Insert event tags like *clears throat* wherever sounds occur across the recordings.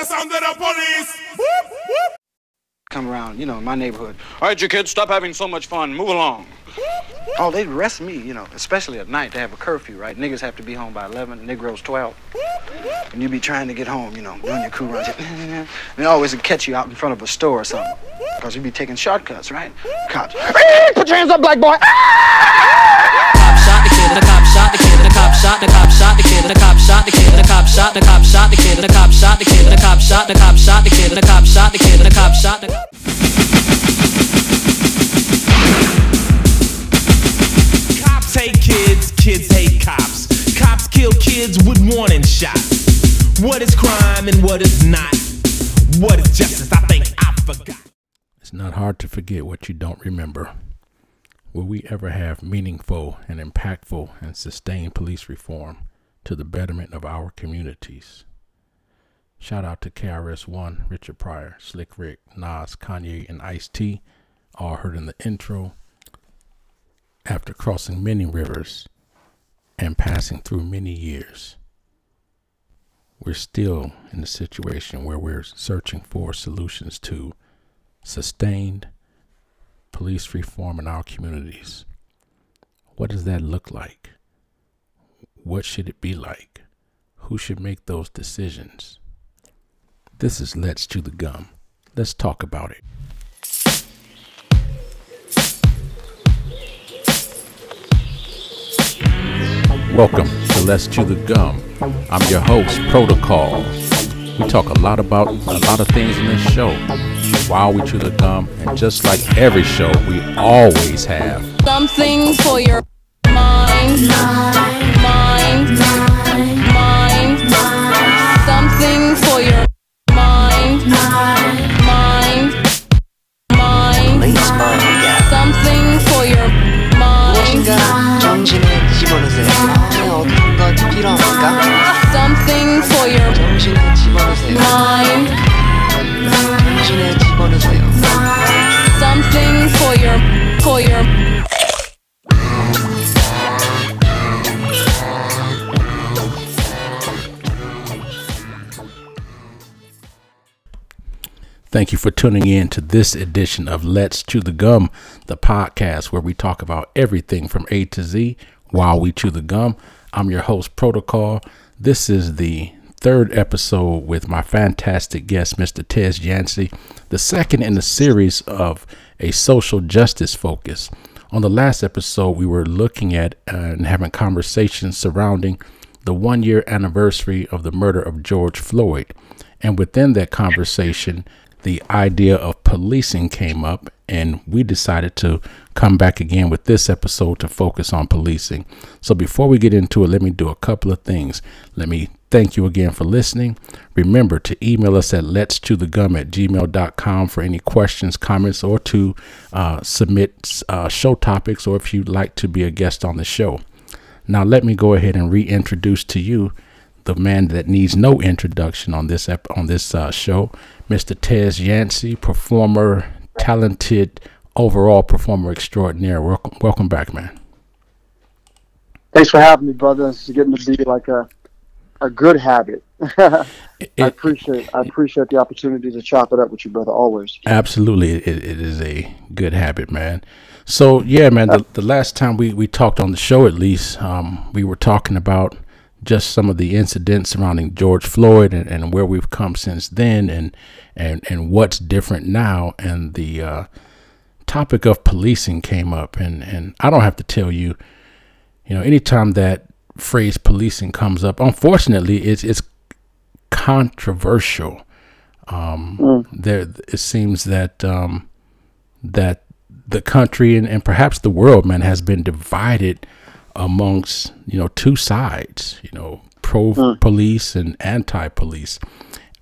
the sound of the police. Whoop, whoop. Come around, you know, in my neighborhood. All right, you kids, stop having so much fun. Move along. Oh, they'd arrest me, you know, especially at night. They have a curfew, right? Niggas have to be home by 11, Negroes 12. And you'd be trying to get home, you know, doing your crew runs. *laughs* And they always would catch you out in front of a store or something. Because you be taking shortcuts, right? Cops. Put your hands up, black boy. Ah! Cop shot the kid, the cop shot the kid, the cop shot, the cop shot the kid, the cop shot the kid, the cop shot, the cop shot the kid, the cop shot the kid, the cop shot, the cop shot the kid, the cop shot the kid, the cop shot the Cops hate kids, kids hate cops. Cops kill kids with warning shots. What is crime and what is not? What is justice? I think I forgot. It's not hard to forget what you don't remember. Will we ever have meaningful and impactful and sustained police reform to the betterment of our communities? Shout out to KRS One, Richard Pryor, Slick Rick, Nas, Kanye, and Ice T, all heard in the intro. After crossing many rivers and passing through many years, we're still in a situation where we're searching for solutions to sustained police reform in our communities. What does that look like? What should it be like? Who should make those decisions? This is Let's Chew the Gum. Let's talk about it. Welcome to Let's Chew the Gum. I'm your host, Protocol. We talk a lot about a lot of things in this show. While we chew the gum, and just like every show, we always have Something for your mind, mind, mind, Something for your mind, mind, mind, Something Thank you for tuning in to this edition of Let's Chew the Gum, the podcast where we talk about everything from A to Z while we chew the gum. I'm your host, Protocol. This is the third episode with my fantastic guest, Mr. Tez Yancey, the second in the series of a social justice focus. On the last episode, we were looking at and having conversations surrounding the one year anniversary of the murder of George Floyd. And within that conversation, the idea of policing came up, and we decided to come back again with this episode to focus on policing. So, before we get into it, let me do a couple of things. Let me thank you again for listening. Remember to email us at let's chew the gum at gmail.com for any questions, comments, or to uh, submit uh, show topics, or if you'd like to be a guest on the show. Now, let me go ahead and reintroduce to you the man that needs no introduction on this ep- on this uh, show, Mr. Tez Yancey, performer, talented, overall performer extraordinaire. Welcome, welcome back, man. Thanks for having me, brother. This is getting to be like a a good habit. *laughs* I appreciate I appreciate the opportunity to chop it up with you, brother. Always. Absolutely, it, it is a good habit, man. So yeah, man. The, the last time we, we talked on the show, at least, um, we were talking about just some of the incidents surrounding George Floyd and, and where we've come since then, and and and what's different now. And the uh, topic of policing came up, and and I don't have to tell you, you know, anytime that phrase policing comes up, unfortunately, it's it's controversial. Um, There, it seems that um, that the country and, and perhaps the world, man, has been divided amongst you know two sides. You know, pro police and anti police.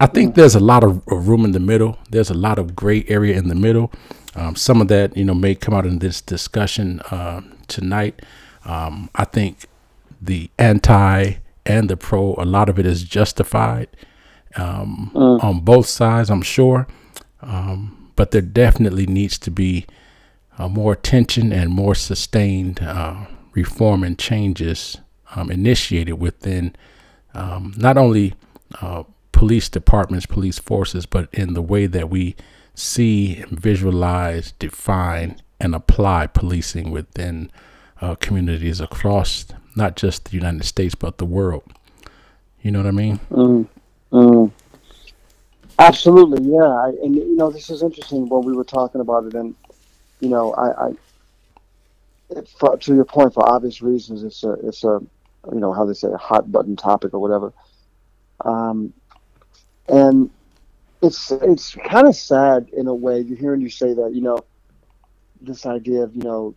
I think there's a lot of of room in the middle. There's a lot of gray area in the middle. Um, some of that, you know, may come out in this discussion uh, tonight. Um, I think the anti and the pro, a lot of it is justified um, on both sides, I'm sure. Um, but there definitely needs to be uh, more attention and more sustained uh, reform and changes um, initiated within um, not only uh, police departments, police forces, but in the way that we see, and visualize, define, and apply policing within uh, communities across not just the United States but the world. You know what I mean? Mm, mm. Absolutely, yeah. I, and you know, this is interesting when we were talking about it, and you know, I, I for, to your point, for obvious reasons, it's a, it's a, you know, how they say, a hot button topic or whatever. Um, and it's it's kind of sad in a way. You're hearing you say that, you know, this idea of you know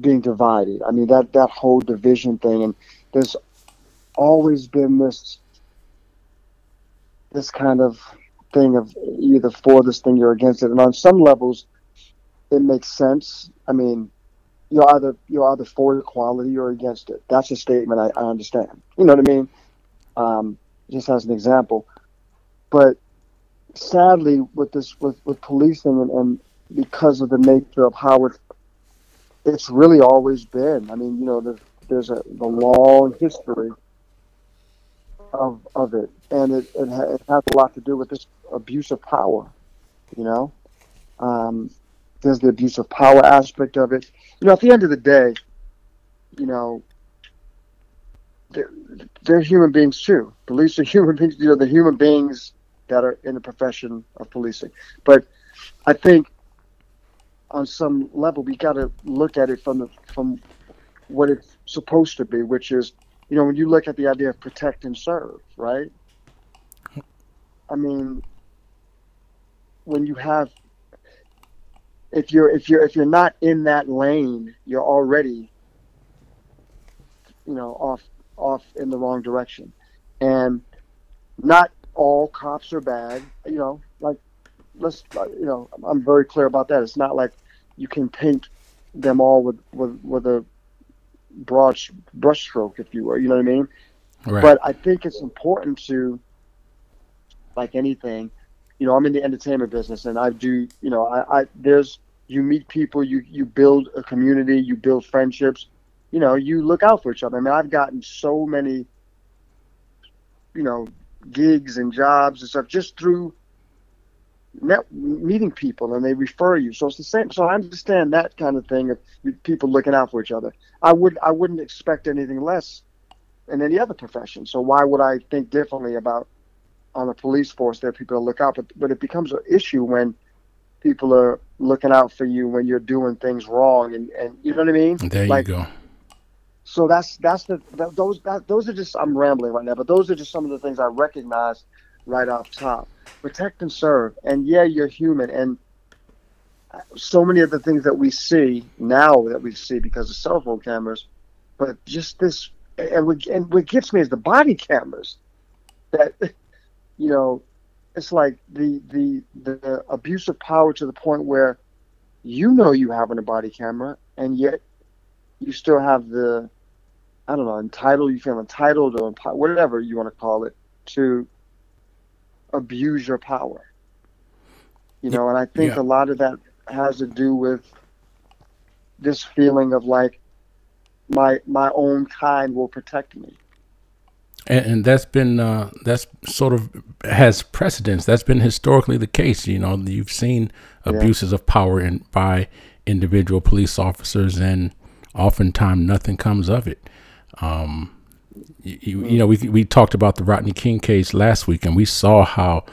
being divided. I mean that that whole division thing, and there's always been this this kind of thing of either for this thing or against it. And on some levels, it makes sense. I mean, you're either you're either for equality or against it. That's a statement I, I understand. You know what I mean? Um, just as an example. But sadly, with this with, with policing and, and because of the nature of how it it's really always been. I mean, you know, there's, there's a the long history of of it, and it, it, ha- it has a lot to do with this abuse of power. You know, um, there's the abuse of power aspect of it. You know, at the end of the day, you know, they're, they're human beings too. Police are *laughs* human beings. You know, the human beings that are in the profession of policing. But I think on some level we got to look at it from the from what it's supposed to be, which is, you know, when you look at the idea of protect and serve, right? I mean, when you have if you're if you're if you're not in that lane, you're already you know off off in the wrong direction. And not all cops are bad, you know, like let's uh, you know, I'm very clear about that. It's not like you can paint them all with with, with a broad brushstroke, if you will. You know what I mean? Right. But I think it's important to, like anything, you know, I'm in the entertainment business, and I do, you know, I, I there's you meet people, you you build a community, you build friendships, you know, you look out for each other. I mean, I've gotten so many, you know, gigs and jobs and stuff just through net, meeting people and they refer you. So it's the same. So I understand that kind of thing of people looking out for each other. I would I wouldn't expect anything less in any other profession. So why would I think differently about on a police force? There are people to look out, but but it becomes an issue when people are looking out for you when you're doing things wrong, and and you know what I mean? There Like, you go. so that's that's the that, those that, those are just I'm rambling right now, but those are just some of the things I recognize right off top. Protect and serve, and yeah, you're human, and so many of the things that we see now that we see because of cell phone cameras, but just this, and what, and what gets me is the body cameras. That you know, it's like the the the abuse of power to the point where you know you having a body camera, and yet you still have the I don't know, entitled, you feel entitled or empo- whatever you want to call it, to abuse your power. You know, and I think Yeah. a lot of that has to do with this feeling of like my my own kind will protect me. And, and that's been uh, that's sort of has precedence. That's been historically the case. You know, you've seen abuses of power in by individual police officers, and oftentimes nothing comes of it. Um, you, you, you know, we we talked about the Rodney King case last week, and we saw how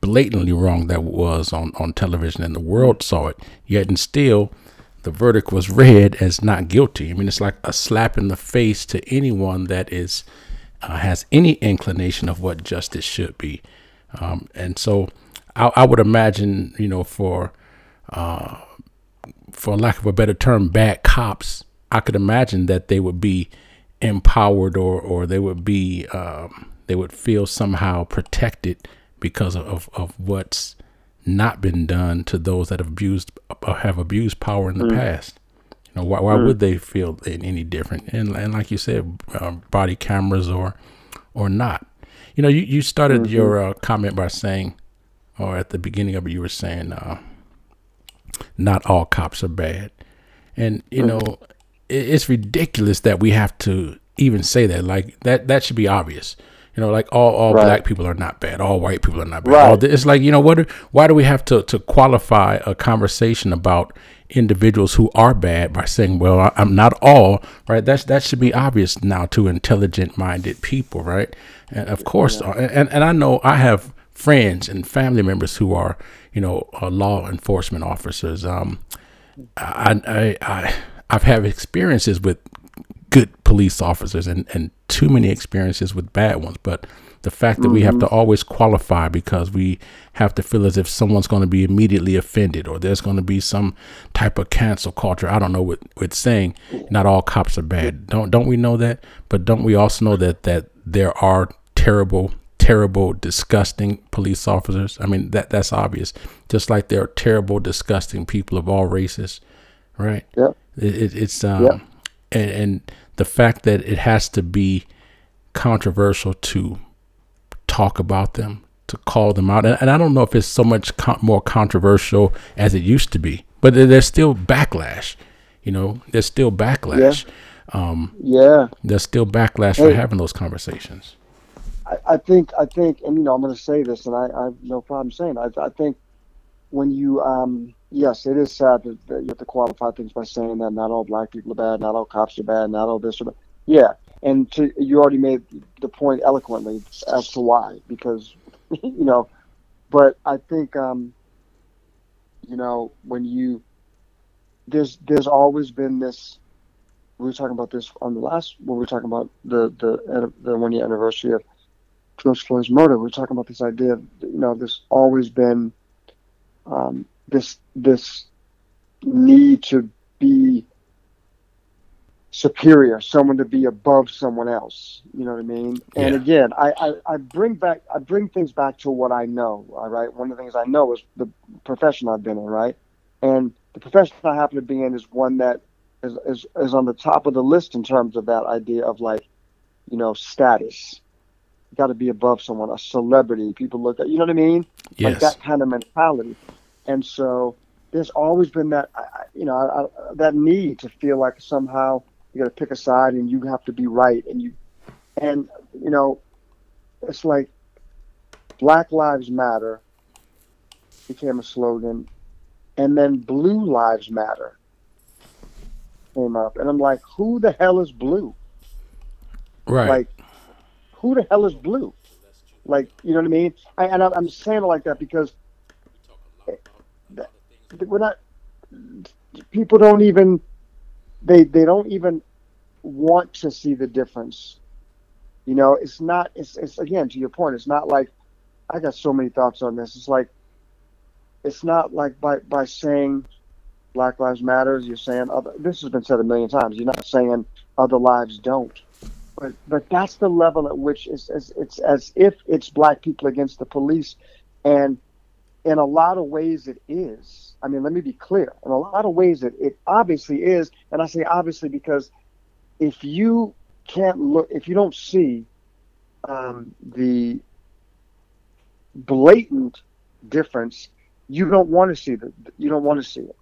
blatantly wrong that was on on television, and the world saw it. Yet and still, the verdict was read as not guilty. I mean, it's like a slap in the face to anyone that is uh, has any inclination of what justice should be. Um, and so, I, I would imagine, you know, for uh, for lack of a better term, bad cops. I could imagine that they would be empowered, or or they would be um, they would feel somehow protected because of, of, of what's not been done to those that have abused have abused power in the past. You know, why, why would they feel any different? And and like you said, uh, body cameras or or not. You know, you you started your uh, comment by saying, or at the beginning of it, you were saying, uh, not all cops are bad, and you know, it, it's ridiculous that we have to even say that. Like that that should be obvious. You know, like all, all Right. black people are not bad. All white people are not bad. Right. All it's like you know what? Why do we have to to qualify a conversation about individuals who are bad by saying, "Well, I, I'm not all right." That's that should be obvious now to intelligent minded people, right? And of course, uh, and and I know I have friends and family members who are you know uh, law enforcement officers. Um, I, I, I, I've had experiences with good police officers and, and too many experiences with bad ones. But the fact that we have to always qualify because we have to feel as if someone's going to be immediately offended or there's going to be some type of cancel culture. I don't know what with saying not all cops are bad. Don't don't we know that? But don't we also know that that there are terrible terrible disgusting police officers i mean that that's obvious just like there are terrible disgusting people of all races right Yeah. it, it, it's um Yep. and, and the fact that it has to be controversial to talk about them to call them out and, and i don't know if it's so much con- more controversial as it used to be but there's still backlash you know there's still backlash um Yeah. there's still backlash for having those conversations I, I think I think, and you know, I'm going to say this, and I, I have no problem saying. It. I, I think when you, um, yes, it is sad that, that you have to qualify things by saying that not all black people are bad, not all cops are bad, not all this or that. Yeah, and to, you already made the point eloquently as to why, because *laughs* you know, but I think, um, you know, when you there's there's always been this. We were talking about this on the last when we were talking about the the the one year anniversary of George Floyd's murder. We're talking about this idea of you know there's always been um, this this need to be superior, someone to be above someone else. You know what I mean? And again, I, I, I bring back I bring things back to what I know. All right, one of the things I know is the profession I've been in. Right, and the profession I happen to be in is one that is, is, is on the top of the list in terms of that idea of like, you know, status. You got to be above someone, a celebrity. People look at, you know what I mean? yes Like that kind of mentality. And so there's always been that, you know, I, I, that need to feel like somehow you got to pick a side and you have to be right. And you, and you know, it's like Black Lives Matter became a slogan, and then Blue Lives Matter came up, and I'm like, who the hell is blue? right Like, who the hell is blue? Like, you know what I mean? I, and I'm, I'm saying it like that because we're not. People don't even. They they don't even want to see the difference. You know, it's not. It's it's again to your point. It's not like I got so many thoughts on this. It's like it's not like by by saying Black Lives Matters. You're saying other. This has been said a million times. You're not saying other lives don't. But but that's the level at which it's it's, it's as if it's black people against the police, and in a lot of ways it is. I mean, let me be clear. In a lot of ways it, it obviously is, and I say obviously because if you can't look, if you don't see um, the blatant difference, you don't want to see the you don't want to see it.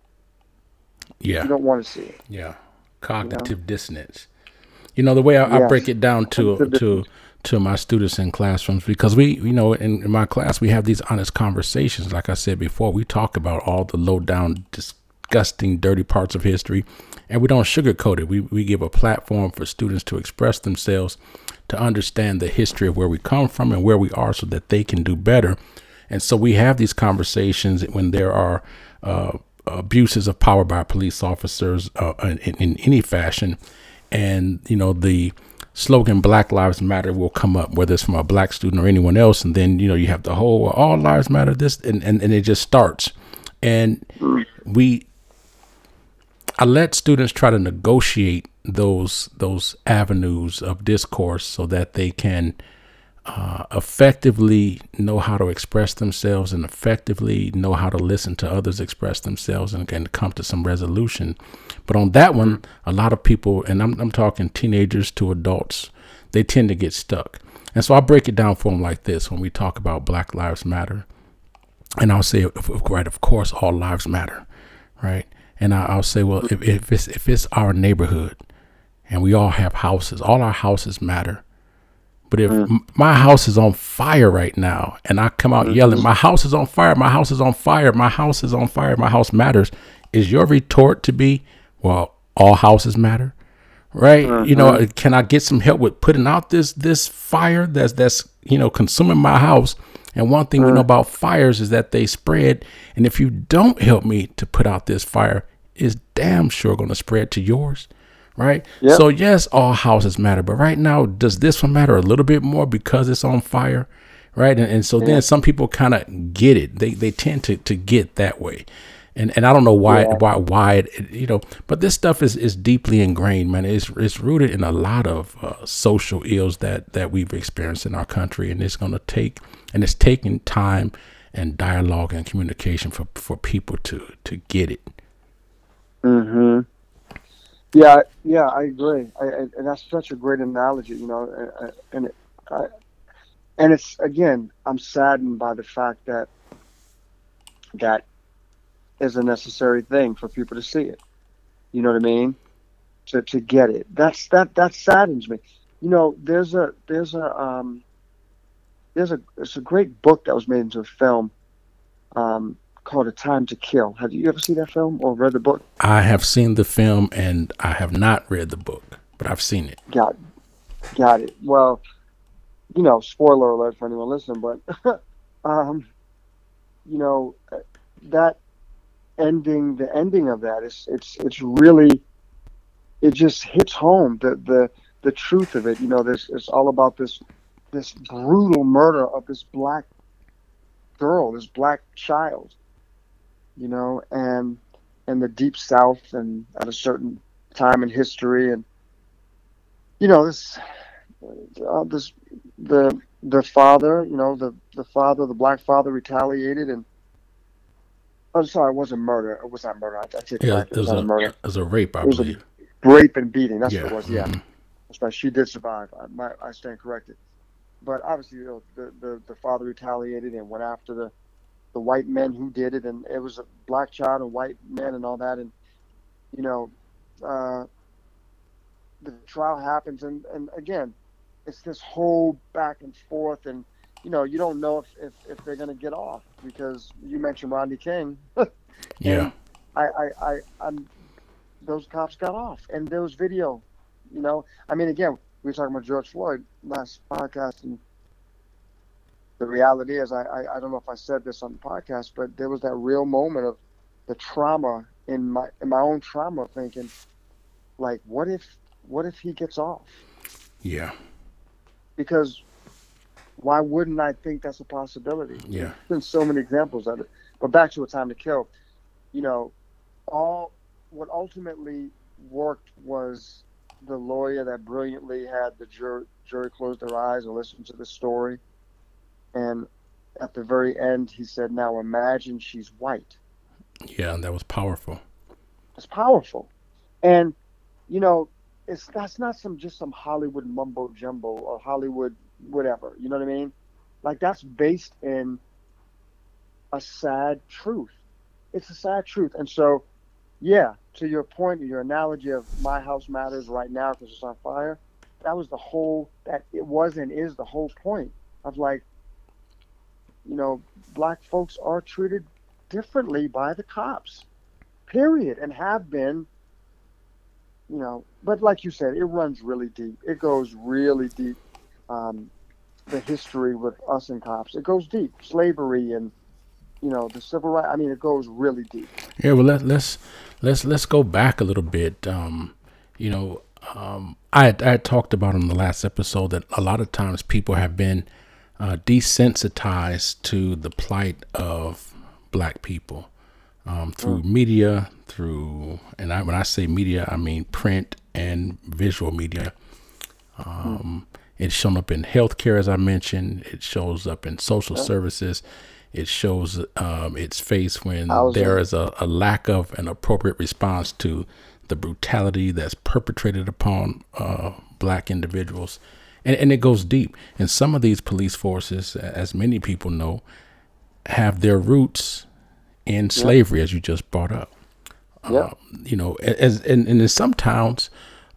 yeah You don't want to see it. Yeah, cognitive dissonance. You know the way I, I break it down to to to my students in classrooms because we, you know, in, in my class we have these honest conversations. Like I said before, we talk about all the low down, disgusting, dirty parts of history, and we don't sugarcoat it. We we give a platform for students to express themselves, to understand the history of where we come from and where we are, so that they can do better. And so we have these conversations when there are uh, abuses of power by police officers uh, in, in any fashion. And, you know, the slogan Black Lives Matter will come up, whether it's from a black student or anyone else. And then, you know, you have the whole all lives matter, this, and, and, and it just starts. And we, I let students try to negotiate those those avenues of discourse so that they can uh, effectively know how to express themselves and effectively know how to listen to others express themselves and can come to some resolution. But on that one, a lot of people, and I'm, I'm talking teenagers to adults, they tend to get stuck. And so I break it down for them like this when we talk about Black Lives Matter. And I'll say, right, of course, all lives matter, right? And I, I'll say, well, if, if it's if it's our neighborhood, and we all have houses, all our houses matter But if mm. m- my house is on fire right now and I come out mm-hmm. yelling, my house is on fire, my house is on fire, my house is on fire, my house matters, is your retort to be, well, all houses matter? Right? You know, mm-hmm. can I get some help with putting out this this fire that's that's, you know, consuming my house? And one thing we know mm. about fires is that they spread, and if you don't help me to put out this fire, it's damn sure going to spread to yours right? Yep. So yes, all houses matter, but right now, does this one matter a little bit more because it's on fire, right? And, and so then some people kind of get it. They they tend to to get that way, and and I don't know why Yeah. why why it, it- you know, but this stuff is is deeply ingrained, man. It's it's rooted in a lot of uh, social ills that that we've experienced in our country, and it's going to take and it's taking time and dialogue and communication for for people to to get it. hmm Yeah, yeah, I agree, I, I, and that's such a great analogy, you know, and- and it, I, and it's again, I'm saddened by the fact that that is a necessary thing for people to see it. You know what I mean? To to get it. That's that that saddens me. You know, there's a there's a um there's a it's a great book that was made into a film um called A Time to Kill. Have you ever seen that film or read the book? I have seen the film and I have not read the book, but I've seen it. Got got it. Well, you know, spoiler alert for anyone listening, but *laughs* um, you know, that ending, the ending of that is it's it's really it just hits home the the the truth of it. You know, this it's all about this this brutal murder of this black girl, this black child. You know, and and the deep south and at a certain time in history and you know this uh, this the the father you know the the father the black father retaliated and I'm sorry it wasn't murder. It was not murder. I, I take it Yeah, back. It there's was not a murder. there's a rape, I It was a- believe. rape and beating. That's what it was yeah. mhm. that's right. She did survive. I, my, I stand corrected. But obviously you know, the, the the father retaliated and went after the the white men who did it. And it was a black child and white men and all that. And you know uh the trial happens. And and again it's this whole back and forth. And you know you don't know if if, if they're going to get off because you mentioned Rodney King *laughs* Yeah. I, I, I, I'm, those cops got off, and there was video. You know, I mean, again, we were talking about George Floyd last podcast, and the reality is, I, I, I don't know if I said this on the podcast, but there was that real moment of the trauma in my, in my own trauma, thinking, like, what if, what if he gets off? Yeah. Because why wouldn't I think that's a possibility? Yeah. There's been so many examples of it. But back to a time to kill, you know, all what ultimately worked was the lawyer that brilliantly had the jury, jury close their eyes and listen to the story. And at the very end, he said, Now imagine she's white. Yeah, and that was powerful. It's powerful. And, you know, it's that's not some just some Hollywood mumbo jumbo or Hollywood whatever. You know what I mean? Like that's based in a sad truth. It's a sad truth. And so, yeah, to your point, your analogy of my house matters right now because it's on fire, that was the whole, that it was and is the whole point of like, you know, black folks are treated differently by the cops, period, and have been, you know, but like you said, it runs really deep. It goes really deep. Um, the history with us and cops, it goes deep. Slavery and, you know, the civil rights. I mean, it goes really deep. Yeah, well let, let's let's let's go back a little bit. Um, you know, um, I had, I talked about in the last episode that a lot of times people have been uh, desensitized to the plight of black people um, through media, through and I, when I say media, I mean print and visual media. Um, It's shown up in healthcare, as I mentioned. It shows up in social services. It shows um, its face when there is a, a lack of an appropriate response to the brutality that's perpetrated upon uh, black individuals. And, and it goes deep. And some of these police forces, as many people know, have their roots in slavery, as you just brought up. Yeah. You know, as and, and in some towns,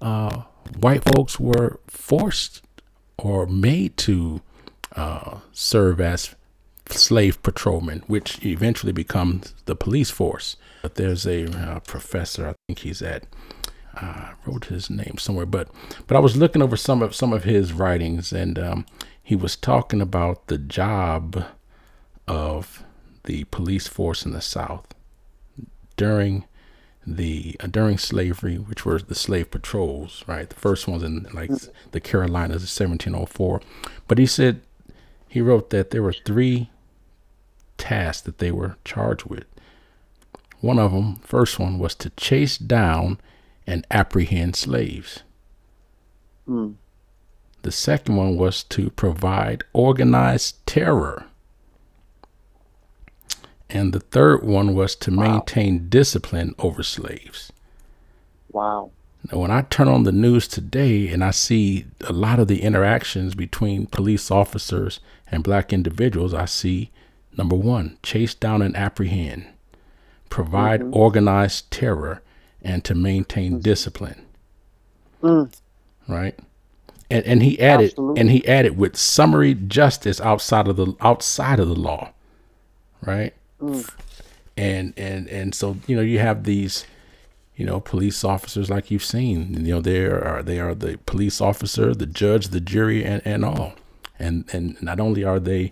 uh, white folks were forced or made to uh, serve as slave patrolmen, which eventually becomes the police force. But there's a uh, professor, I think he's at. I wrote his name somewhere, but but I was looking over some of some of his writings, and um, he was talking about the job of the police force in the South during the uh, during slavery, which were the slave patrols, right? The first ones in like the Carolinas, 1704. But he said he wrote that there were three tasks that they were charged with. One of them, first one, was to chase down and apprehend slaves. Mm. The second one was to provide organized terror. And the third one was to Wow. maintain discipline over slaves. Wow. Now, when I turn on the news today and I see a lot of the interactions between police officers and black individuals, I see number one, chase down and apprehend, provide organized terror, and to maintain discipline. Mm. Right? And and he added Absolutely. and he added with summary justice outside of the outside of the law. Right? And and and so, you know, you have these you know, police officers like you've seen. You know, they are they are the police officer, the judge, the jury, and, and all. And and not only are they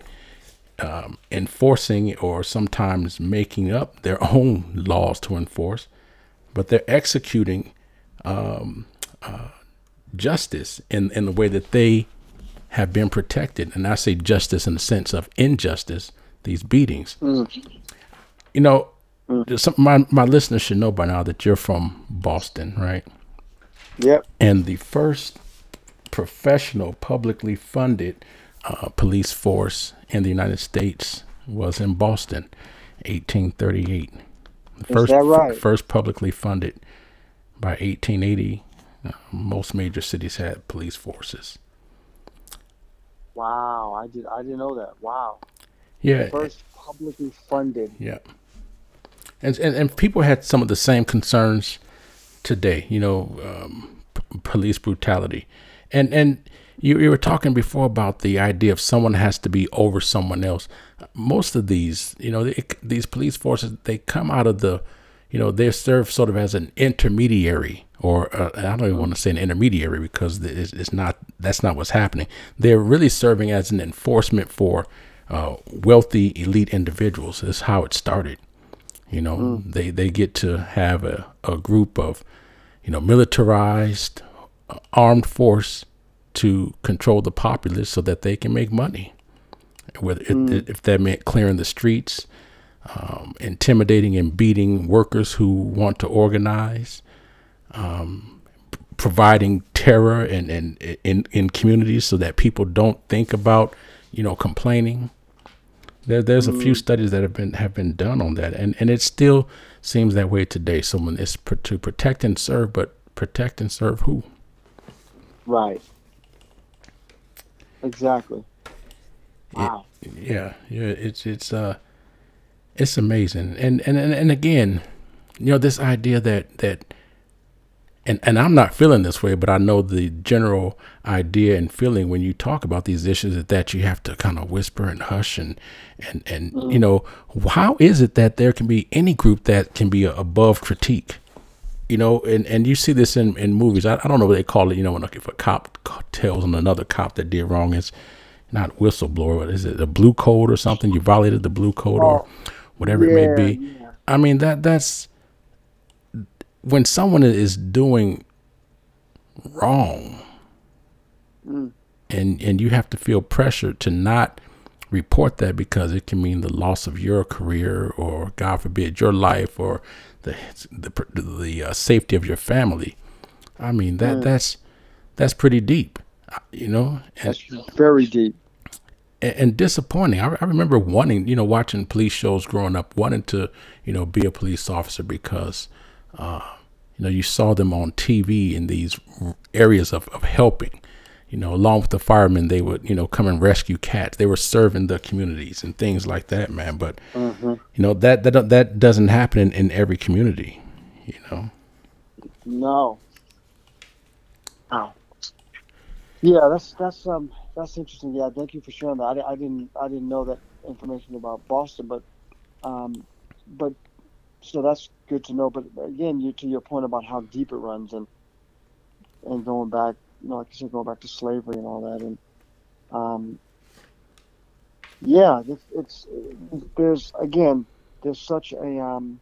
um, enforcing or sometimes making up their *laughs* own laws to enforce, but they're executing um, uh, justice in in the way that they have been protected. And I say justice in the sense of injustice. These beatings. You know, some, my my listeners should know by now that you're from Boston, right? Yep. And the first professional, publicly funded uh, police force in the United States was in Boston, 1838. The first, that right? first publicly funded by 1880. Uh, most major cities had police forces. Wow. I did. I didn't know that. Wow. Yeah, First publicly funded. Yeah. And, and and people had some of the same concerns today, you know, um, p- police brutality. And and you, you were talking before about the idea of someone has to be over someone else. Most of these, you know, they, these police forces, they come out of the, you know, they serve sort of as an intermediary or uh, I don't even want to say an intermediary because it's, it's not, that's not what's happening. They're really serving as an enforcement for uh, wealthy elite individuals. Is how it started. You know, they, they get to have a, a group of, you know, militarized, uh, armed force to control the populace so that they can make money. Whether if, if that meant clearing the streets, um, intimidating and beating workers who want to organize, um, p- providing terror and and in in communities so that people don't think about, you know, complaining. There, there's a few studies that have been have been done on that, and and it still seems that way today. Someone is pr- to protect and serve, but protect and serve who? Right. Exactly. Wow. Yeah, yeah. It's it's uh, it's amazing, and and and, and again, you know, this idea that that. And, and I'm not feeling this way, but I know the general idea and feeling when you talk about these issues is that you have to kind of whisper and hush and and and mm. you know how is it that there can be any group that can be above critique? you know, and, and you see this in, in movies. I, I don't know what they call it. You know, when if a cop tells on another cop that did wrong, it's not whistleblower. but is it? A blue code or something? You violated the blue code or oh, whatever it may be. I mean that that's when someone is doing wrong, and and you have to feel pressure to not report that because it can mean the loss of your career or God forbid your life or the the the uh, safety of your family. I mean that that's that's pretty deep, uh, you know, and, That's very deep. and, and disappointing. I, I remember wanting, you know, watching police shows growing up, wanting to, you know, be a police officer because, uh, you know, you saw them on TV in these areas of, of helping. You know, along with the firemen, they would, you know, come and rescue cats. They were serving the communities and things like that, man. But, you know, that that that doesn't happen in, in every community. You know, No. Wow. Yeah, that's that's um that's interesting. Yeah, thank you for sharing that. I, I didn't I didn't know that information about Boston, but um, but so that's good to know. But again, you to your point about how deep it runs and and going back, you know, like you said, going back to slavery and all that, and um, yeah, it's, it's there's again there's such a um.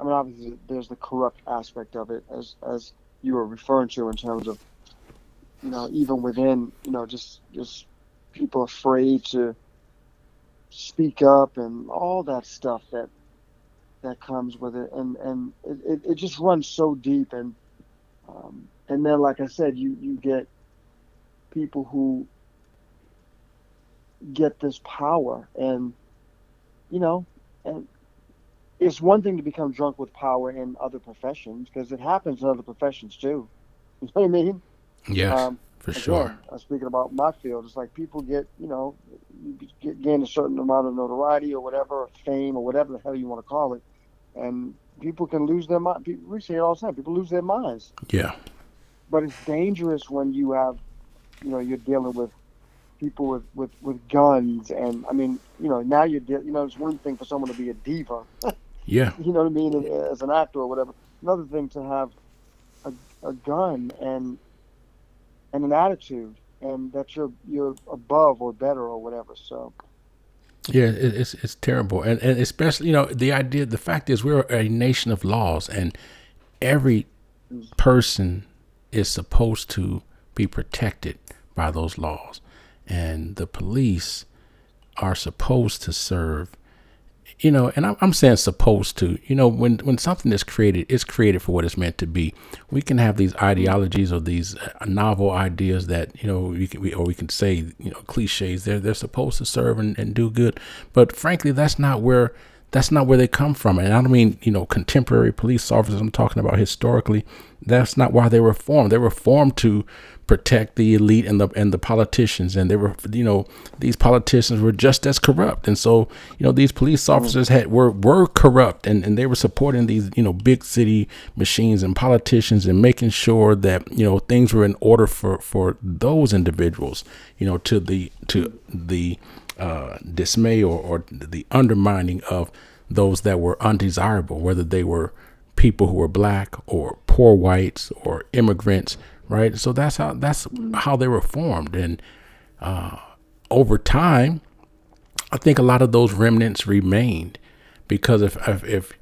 I mean, obviously, there's the corrupt aspect of it, as as you were referring to, in terms of you know, even within, you know, just just people afraid to speak up and all that stuff that that comes with it, and and it, it, just runs so deep, and um, and then like I said, you you get people who get this power, and you know, and it's one thing to become drunk with power in other professions because it happens in other professions too. *laughs* You know what I mean? Yes, Um, for again, sure. uh, speaking about my field, it's like people get, you know, you get gain a certain amount of notoriety or whatever, or fame or whatever the hell you want to call it, and people can lose their mind. We say it all the time. People lose their minds, Yeah, but it's dangerous when you have, you know, you're dealing with people with with with guns, and I mean, you know, now you're, de- you know, it's one thing for someone to be a diva, *laughs* yeah, you know what I mean, uh, as an actor or whatever. Another thing to have a, a gun and and an attitude, and that you're you're above or better or whatever. So yeah. It, it's it's terrible, and and especially you know the idea. The fact is, we're a nation of laws, and every person is supposed to be protected by those laws, and the police are supposed to serve you know, and I'm, I'm saying supposed to, you know, when, when something is created, it's created for what it's meant to be. We can have these ideologies or these uh, novel ideas that, you know, we can, we, or we can say, you know, cliches. They're, they're supposed to serve and, and do good. But frankly, that's not where, that's not where they come from. And I don't mean, you know, contemporary police officers. I'm talking about historically. That's not why they were formed. They were formed to protect the elite and the and the politicians. And they were you know these politicians were just as corrupt. And so you know these police officers had were were corrupt. And, and they were supporting these you know big city machines and politicians and making sure that you know things were in order for for those individuals you know to the to the uh, dismay or, or the undermining of those that were undesirable whether they were people who were black or poor whites or immigrants right? So that's how that's how they were formed. And uh, over time i think a lot of those remnants remained because if if, if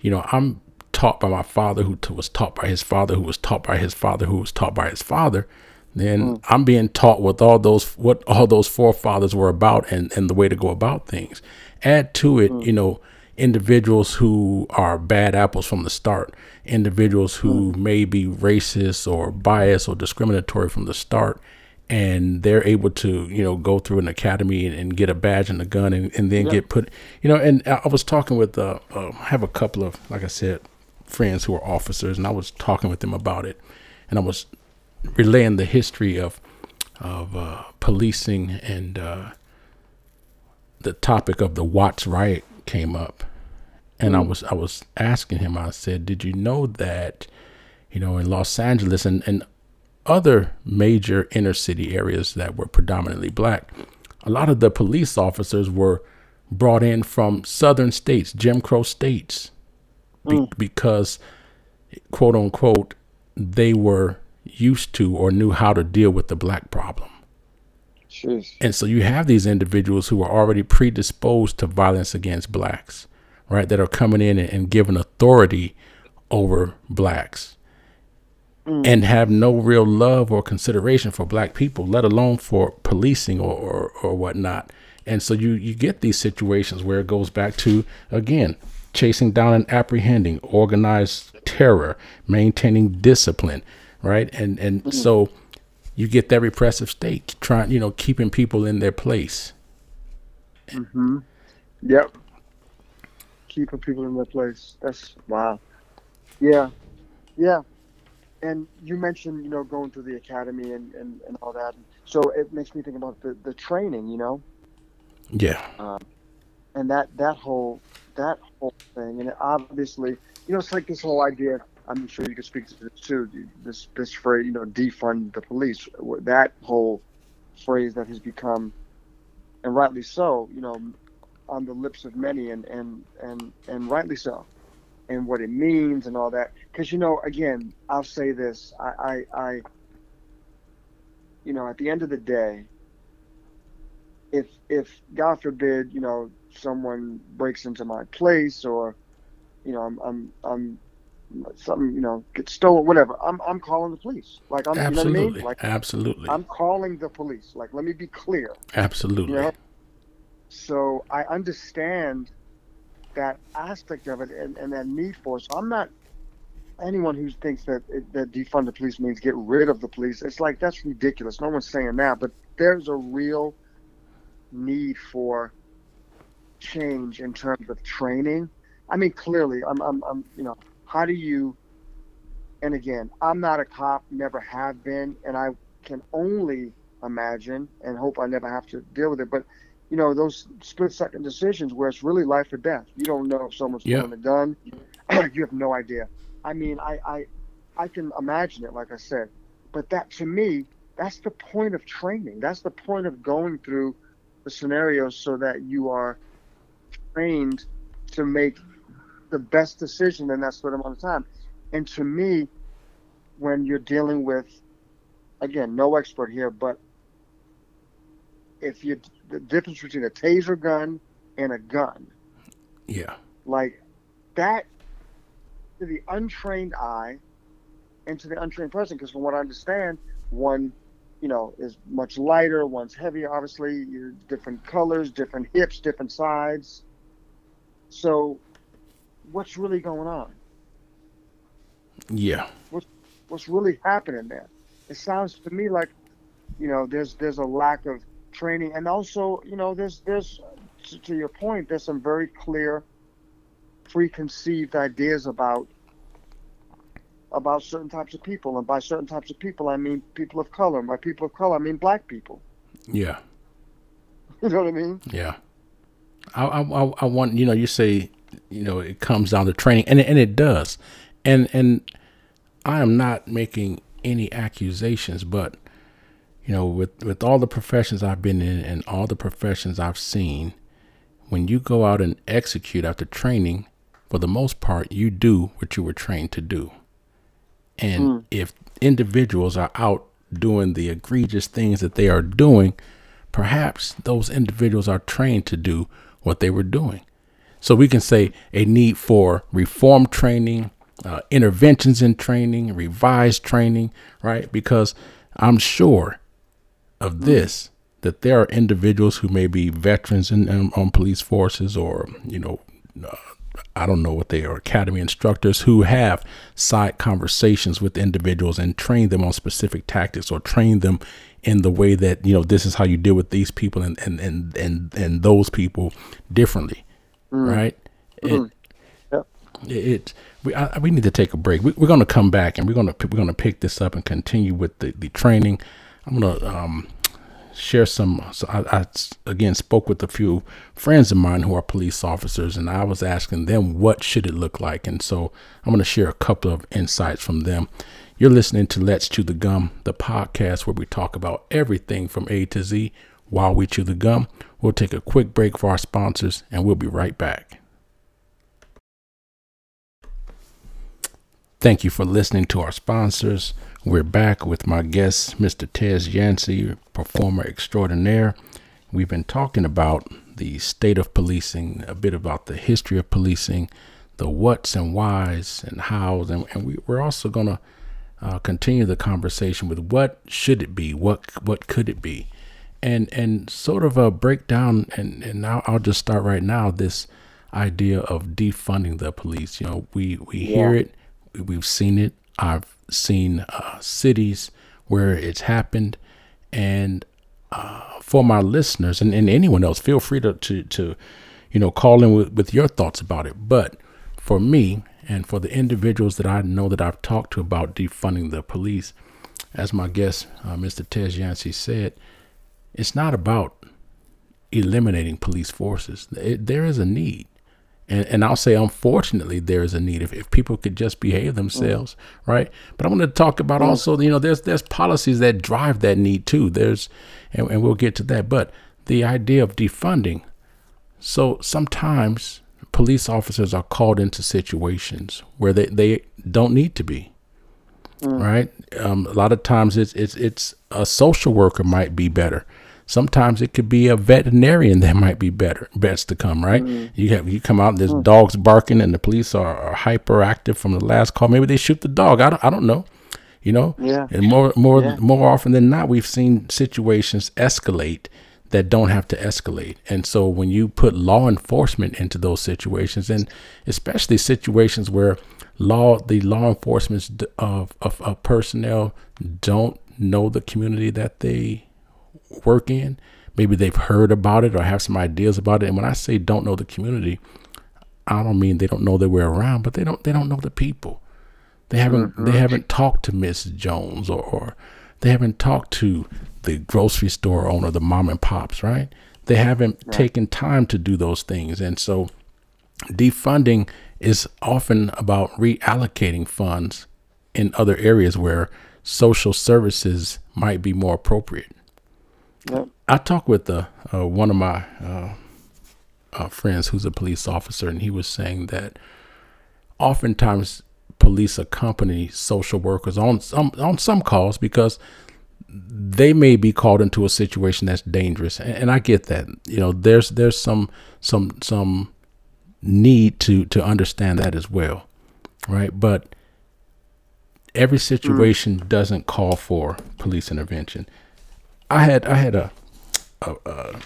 you know i'm taught by my father who t- was taught by his father who was taught by his father who was taught by his father then i'm being taught what all those what all those forefathers were about and and the way to go about things. Add to it you know individuals who are bad apples from the start, individuals who may be racist or biased or discriminatory from the start, and they're able to, you know, go through an academy and, and get a badge and a gun and, and then get put, you know, and I I was talking with, uh, uh, I have a couple of, like I said, friends who are officers, and I was talking with them about it, and I was relaying the history of, of uh, policing and uh, the topic of the Watts riot came up, and I hmm. was I was asking him. I said, "Did you know that, you know, in Los Angeles and and other major inner city areas that were predominantly black, a lot of the police officers were brought in from southern states, Jim Crow states, be, hmm. because, quote unquote, they were used to or knew how to deal with the black problem." Jeez. And so you have these individuals who are already predisposed to violence against blacks, right? That are coming in and, and giving authority over blacks and have no real love or consideration for black people, let alone for policing or, or, or whatnot. And so you, you get these situations where it goes back to, again, chasing down and apprehending, organized terror, maintaining discipline, right? And and so you get that repressive state, trying, you know, keeping people in their place. Mm-hmm. Yep. Keeping people in their place. That's wow. Yeah. Yeah. And you mentioned, you know, going through the academy and, and, and all that. So it makes me think about the, the training, you know, Yeah. Um, and that, that whole that whole thing. And it obviously, you know, it's like this whole idea I'm sure you can speak to this too. This this phrase, you know, defund the police. That whole phrase that has become, and rightly so, you know, on the lips of many, and and and and rightly so, and what it means and all that. Because you know, again, I'll say this. I I, I you know, at the end of the day, if if God forbid, you know, someone breaks into my place or you know, I'm I'm I'm something, you know, gets stolen, whatever. I'm I'm calling the police. Like I'm Absolutely. you know I mean? Like Absolutely. I'm calling the police. Like let me be clear. Absolutely. You know? So I understand that aspect of it and, and that need for it. So I'm not anyone who thinks that that defund the police means get rid of the police. It's like that's ridiculous. No one's saying that, but there's a real need for change in terms of training. I mean, clearly, I'm, I'm, I'm, you know, how do you? And again, I'm not a cop, never have been, and I can only imagine and hope I never have to deal with it. But you know, those split-second decisions where it's really life or death. You don't know if someone's Yeah. pulling a gun. you have no idea. I mean, I, I, I can imagine it, like I said. But that, to me, that's the point of training. That's the point of going through the scenarios so that you are trained to make the best decision in that sort of amount of time. And to me, when you're dealing with, again, no expert here, but if you the difference between a taser gun and a gun, Yeah. like that, to the untrained eye and to the untrained person, because from what I understand, one, you know, is much lighter, one's heavier, obviously, you're different colors, different hips, different sides. So, what's really going on? Yeah. What's what's really happening there. It sounds to me like, you know, there's there's a lack of training, and also, you know, there's there's to, to your point, there's some very clear, preconceived ideas about about certain types of people, and by certain types of people, I mean people of color. And by people of color, I mean black people. Yeah. *laughs* You know what I mean? Yeah. I, I, I- I want, you know, you say, you know, it comes down to training and, and it does. And, and I am not making any accusations, but, you know, with, with all the professions I've been in and all the professions I've seen, when you go out and execute after training, for the most part, you do what you were trained to do. And if individuals are out doing the egregious things that they are doing, perhaps those individuals are trained to do what they were doing. So we can say a need for reform training, uh, interventions in training, revised training, right? Because I'm sure of this that there are individuals who may be veterans in, in on police forces or you know uh, I don't know what they are academy instructors who have side conversations with individuals and train them on specific tactics or train them in the way that you know this is how you deal with these people and and and and, and those people differently right it, Yep. it, it we I, we need to take a break. We, we're going to come back and we're going to we're going to pick this up and continue with the, the training. I'm to um, share some. So I, I again spoke with a few friends of mine who are police officers, and I was asking them what should it look like, and so I'm to share a couple of insights from them. You're listening to Let's Chew the Gum, the podcast where we talk about everything from A to Z while we chew the gum. We'll take a quick break for our sponsors, and we'll be right back. Thank you for listening to our sponsors. We're back with my guest, Mr. Tez Yancey, performer extraordinaire. We've been talking about the state of policing, a bit about the history of policing, the what's and whys and hows, and, and we, we're also going to uh, continue the conversation with what should it be, what what could it be, and and sort of a breakdown. And and now I'll just start right now. This idea of defunding the police. You know, we we hear it, we've seen it. I've seen uh, cities where it's happened, and uh, for my listeners and, and anyone else, feel free to, to to you know call in with, with your thoughts about it. But for me and for the individuals that I know that I've talked to about defunding the police, as my guest, uh, Mr. Tez Yancey said, it's not about eliminating police forces. It, there is a need, And, and I'll say, unfortunately, there is a need if, if people could just behave themselves, right? But I want to talk about also, you know, there's there's policies that drive that need too. There's, and, and we'll get to that. But the idea of defunding. So sometimes police officers are called into situations where they, they don't need to be, right? Um, a lot of times it's it's it's a social worker might be better. Sometimes it could be a veterinarian that might be better, best to come, right? Mm. You have you come out, and there's mm. dogs barking, and the police are, are hyperactive from the last call. Maybe they shoot the dog. I don't, I don't know, you know. Yeah. And more more Yeah. more often than not, we've seen situations escalate that don't have to escalate. And so when you put law enforcement into those situations, and especially situations where law the law enforcement of, of, of personnel don't know the community that they work in. Maybe they've heard about it or have some ideas about it. And when I say don't know the community, I don't mean they don't know that we're around, but they don't they don't know the people. They haven't mm-hmm. they haven't talked to Miss Jones or, or they haven't talked to the grocery store owner, the mom and pops, right? They haven't taken time to do those things. And so defunding is often about reallocating funds in other areas where social services might be more appropriate. Yep. I talked with uh, uh, one of my uh, uh, friends who's a police officer, and he was saying that oftentimes police accompany social workers on some on some calls because they may be called into a situation that's dangerous, and, and I get that. You know, there's there's some some some need to to understand that as well, right? But every situation doesn't call for police intervention. I had I had a, a, a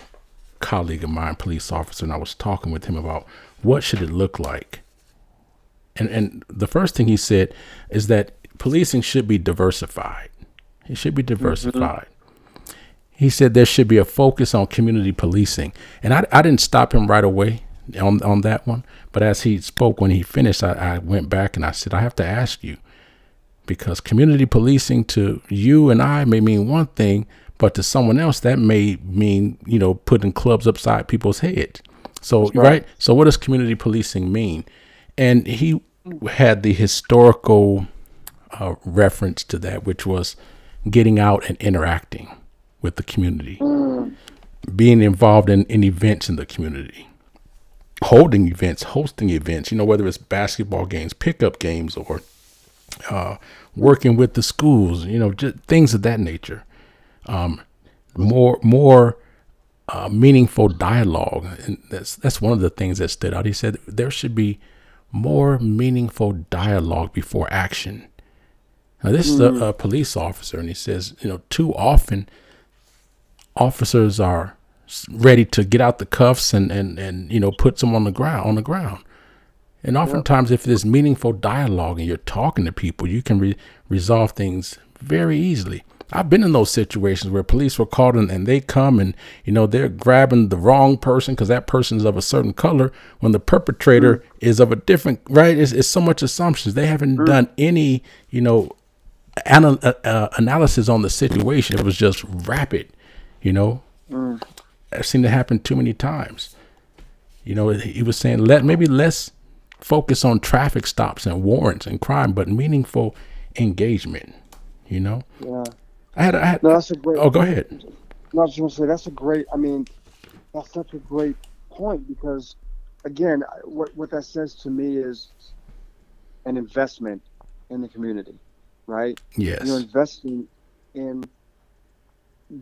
colleague of mine, police officer, and I was talking with him about what should it look like. And and the first thing he said is that policing should be diversified. It should be diversified. He said there should be a focus on community policing. And I, I didn't stop him right away on, on that one. But as he spoke, when he finished, I, I went back and I said, I have to ask you, because community policing to you and I may mean one thing, but to someone else that may mean you know putting clubs upside people's heads. So right. So what does community policing mean? And he had the historical uh, reference to that, which was getting out and interacting with the community, being involved in, in events in the community, holding events, hosting events. You know whether it's basketball games, pickup games, or uh, working with the schools, you know, just things of that nature. Um, more, more uh, meaningful dialogue, and that's that's one of the things that stood out. He said there should be more meaningful dialogue before action. Now, this is a, a police officer, and he says, you know, too often officers are ready to get out the cuffs and and and you know put someone on the ground on the ground. And oftentimes, if there's meaningful dialogue and you're talking to people, you can re- resolve things very easily. I've been in those situations where police were called in and they come and, you know, they're grabbing the wrong person because that person is of a certain color when the perpetrator is of a different, right? It's, it's so much assumptions. They haven't done any, you know, uh, uh, analysis on the situation. It was just rapid, you know. I've seen it happen too many times. You know, he was saying let maybe less focus on traffic stops and warrants and crime, but meaningful engagement. You know, Yeah. I had, I had. No, that's a great. oh, go ahead. No, I was going to say that's a great. I mean, that's such a great point because, again, what what that says to me is an investment in the community, right? Yes. You're investing in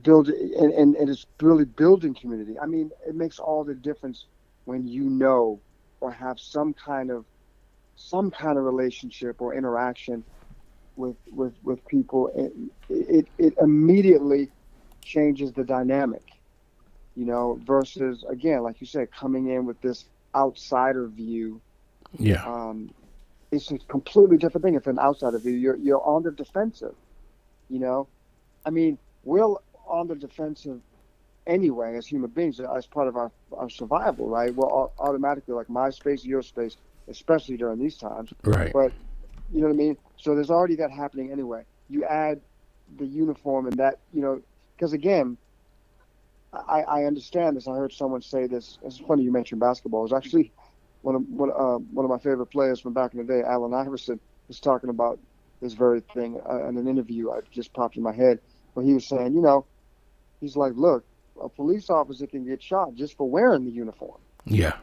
build and, and, and it's really building community. I mean, it makes all the difference when you know or have some kind of some kind of relationship or interaction with with with people. It it, it immediately changes the dynamic, you know. Versus again, like you said, coming in with this outsider view Yeah. um, it's a completely different thing. If an outsider view, you're you're on the defensive. You know, I mean, we're on the defensive anyway as human beings, as part of our, our survival, right? We're au- automatically like my space, your space, especially during these times. Right. But you know what I mean. So there's already that happening anyway. You add the uniform and that, you know, because again, I, I understand this. I heard someone say this. It's funny you mentioned basketball. It was actually one of one, uh, one of my favorite players from back in the day, Allen Iverson, was talking about this very thing uh, in an interview. I just popped in my head where he was saying, you know, he's like, look, a police officer can get shot just for wearing the uniform. Yeah.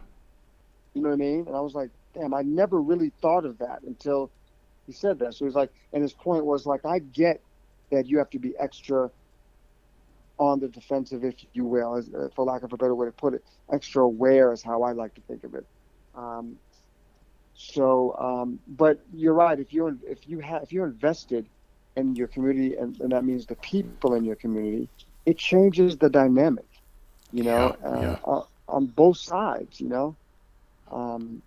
You know what I mean? And I was like, damn, I never really thought of that until he said that. So he's like, and his point was like, I get that you have to be extra on the defensive, if you will, as, uh, for lack of a better way to put it, extra aware is how I like to think of it. Um, so, um, but you're right. If you're if you have if you're invested in your community, and, and that means the people in your community, it changes the dynamic. You know, Yeah, uh, yeah. On, on both sides. You know. Um,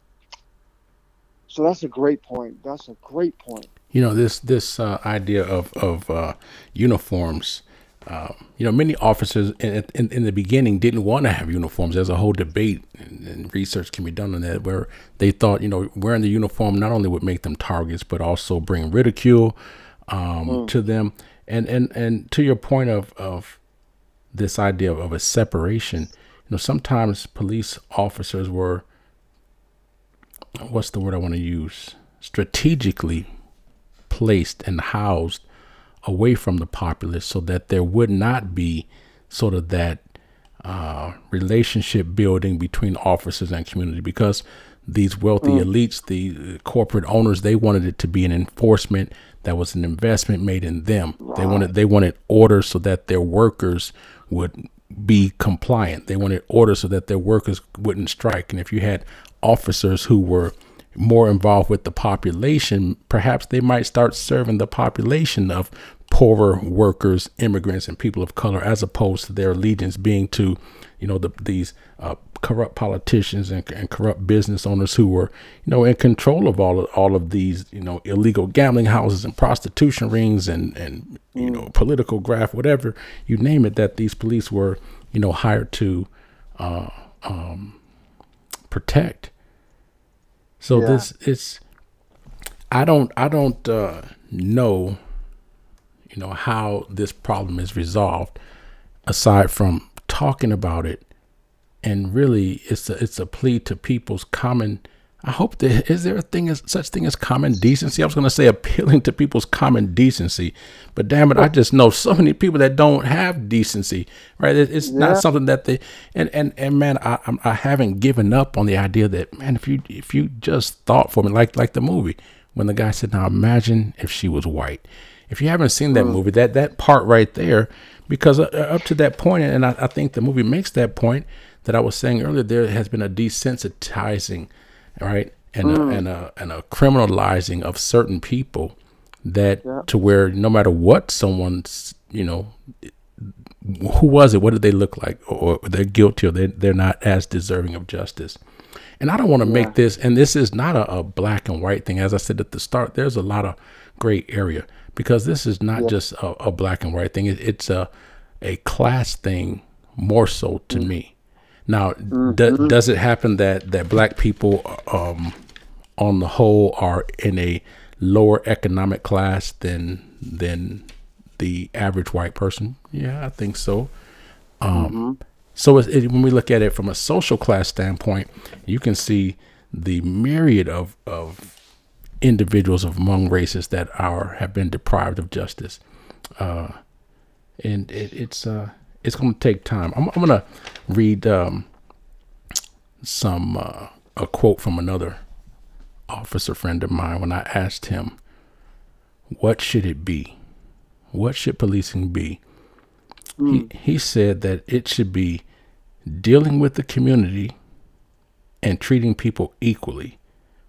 so that's a great point. That's a great point. you know this this uh, idea of of uh, uniforms. Uh, you know, many officers in, in in the beginning didn't want to have uniforms. There's a whole debate and, and research can be done on that where they thought you know wearing the uniform not only would make them targets but also bring ridicule um, to them. And and and to your point of of this idea of, of a separation, you know, sometimes police officers were what's the word I want to use? Strategically placed and housed away from the populace so that there would not be sort of that uh, relationship building between officers and community because these wealthy elites, the corporate owners, they wanted it to be an enforcement that was an investment made in them. They wanted they wanted order so that their workers would be compliant. They wanted order so that their workers wouldn't strike. And if you had officers who were more involved with the population, perhaps they might start serving the population of poorer workers, immigrants, and people of color, as opposed to their allegiance being to, you know, the, these uh, corrupt politicians and, and corrupt business owners who were, you know, in control of all of all of these, you know, illegal gambling houses and prostitution rings and and you know, political graft, whatever you name it, that these police were, you know, hired to uh, um, protect. So Yeah. this it's I don't I don't uh, know you know how this problem is resolved aside from talking about it and really it's a it's a plea to people's common I hope that is there a thing as such thing as common decency? I was gonna say appealing to people's common decency, but damn it, I just know so many people that don't have decency, right? It, it's Yeah. not something that they and and and man, I I'm, I haven't given up on the idea that man, if you if you just thought for me, like like the movie when the guy said, "Now imagine if she was white." If you haven't seen that movie, that that part right there, because uh, up to that point, and I, I think the movie makes that point that I was saying earlier, there has been a desensitizing, right, and a, mm. and a and a criminalizing of certain people that to where no matter what someone's, you know, who was it? What did they look like? Or, or they're guilty or they they're not as deserving of justice. And I don't want to make this, and this is not a, a black and white thing. As I said at the start, there's a lot of gray area because this is not just a, a black and white thing. It, it's a a class thing more so to mm. me. Now, do, does it happen that that black people, um, on the whole, are in a lower economic class than than the average white person? Yeah, I think so. Um, So it, when we look at it from a social class standpoint, you can see the myriad of of individuals of among races that are have been deprived of justice, uh, and it, it's uh, it's going to take time. I'm, I'm going to read um, some uh, a quote from another officer friend of mine when I asked him, "What should it be? What should policing be?" He he said that it should be dealing with the community and treating people equally,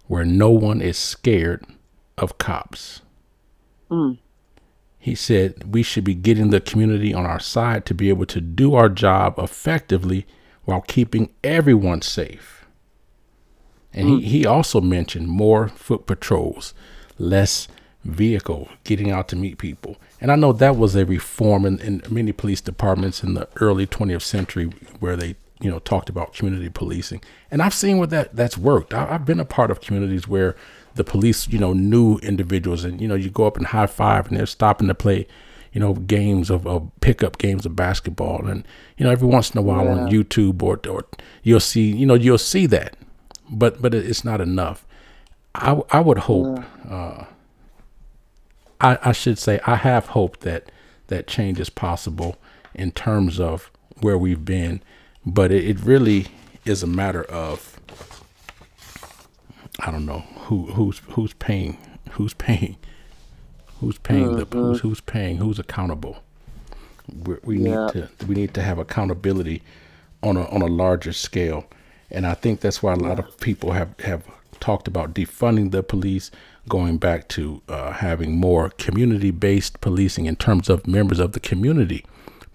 where no one is scared of cops. He said we should be getting the community on our side to be able to do our job effectively while keeping everyone safe. And he, mm. he also mentioned more foot patrols, less vehicle getting out to meet people. And I know that was a reform in, in many police departments in the early 20th century where they, you know, talked about community policing. And I've seen where that that's worked. I, I've been a part of communities where the police, you know, knew individuals and, you know, you go up and high five and they're stopping to play, you know, games of, of pickup games of basketball. And, you know, every once in a while on YouTube or, or you'll see, you know, you'll see that. but but it's not enough. I I would hope. Uh, I I should say I have hope that that change is possible in terms of where we've been, but it, it really is a matter of I don't know. Who who's who's paying? Who's paying? Who's paying the who's, who's paying? Who's accountable. we we Yeah. need to we need to have accountability on a on a larger scale, and I think that's why a lot of people have have talked about defunding the police, going back to uh, having more community based policing in terms of members of the community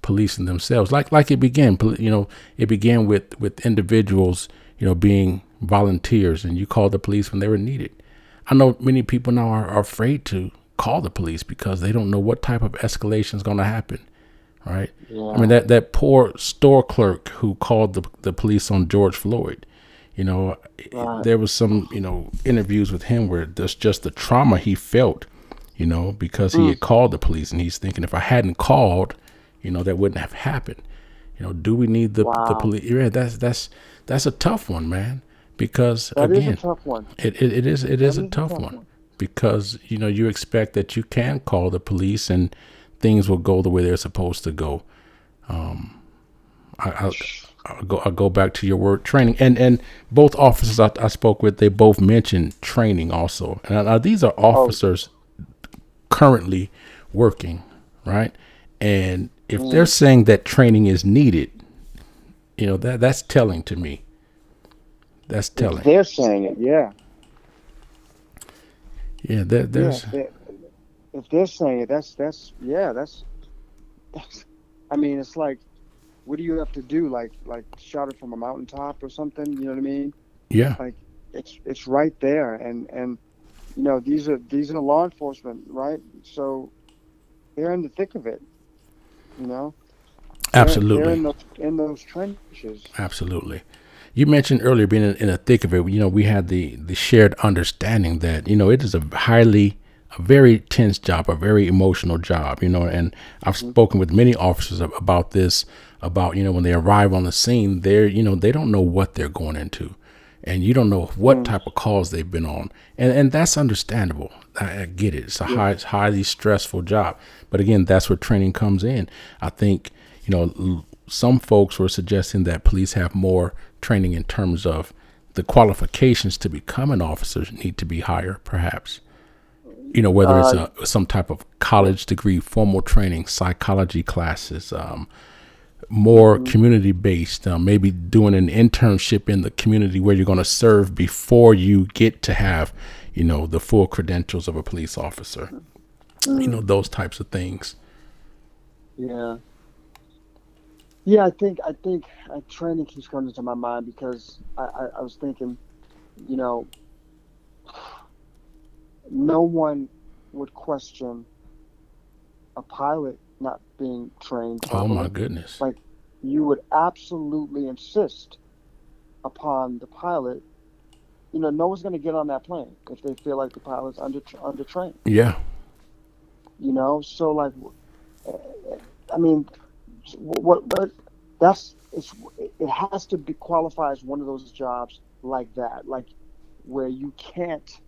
policing themselves, like like it began. You know, it began with with individuals, you know, being volunteers, and you called the police when they were needed. I know many people now are, are afraid to call the police because they don't know what type of escalation is going to happen right? I mean that that poor store clerk who called the the police on George Floyd. You know, there was some you know interviews with him where there's just the trauma he felt, you know, because he had hmm. called the police and he's thinking if I hadn't called, you know, that wouldn't have happened. You know, do we need the the police? Yeah, that's that's that's a tough one, man. Because That is again, a tough one. it, it, it is it is a is a tough tough one. one. because you know you expect that you can call the police and things will go the way they're supposed to go. Um, I, I, I'll go I'll go back to your word training. And and both officers I, I spoke with they both mentioned training also. And now these are officers currently working right? And if they're saying that training is needed you know that that's telling to me that's telling They're saying it, yeah. yeah there, there's yeah, they- if they're saying it, that's that's yeah, that's, that's. I mean, it's like, what do you have to do? Like like shout it from a mountaintop or something? You know what I mean? yeah Like it's it's right there, and and you know these are these are law enforcement, right? So they're in the thick of it. You know, They're- absolutely They're in those in those trenches. Absolutely. You mentioned earlier being in, in the thick of it. You know, we had the the shared understanding that you know it is a highly, a very tense job, a very emotional job. You know, and I've mm-hmm. spoken with many officers about this. About you know when they arrive on the scene, they're you know they don't know what they're going into, and you don't know what mm. type of calls they've been on, and and that's understandable. I, I get it. It's a high, highly stressful job, but again, that's where training comes in. I think you know some folks were suggesting that police have more training in terms of the qualifications to become an officer need to be higher, perhaps. You know, whether it's a, some type of college degree, formal training, psychology classes, um, more community based, uh, maybe doing an internship in the community where you're going to serve before you get to have, you know, the full credentials of a police officer. You know, those types of things. Yeah. Yeah, I think I think uh, training keeps coming to my mind because I, I, I was thinking, you know, no one would question a pilot not being trained. Oh my goodness. Like you would absolutely insist upon the pilot. You know, no one's going to get on that plane if they feel like the pilot's under under trained Yeah. you know so like i mean what, what that's it's it has to be qualify as one of those jobs like that like where you can't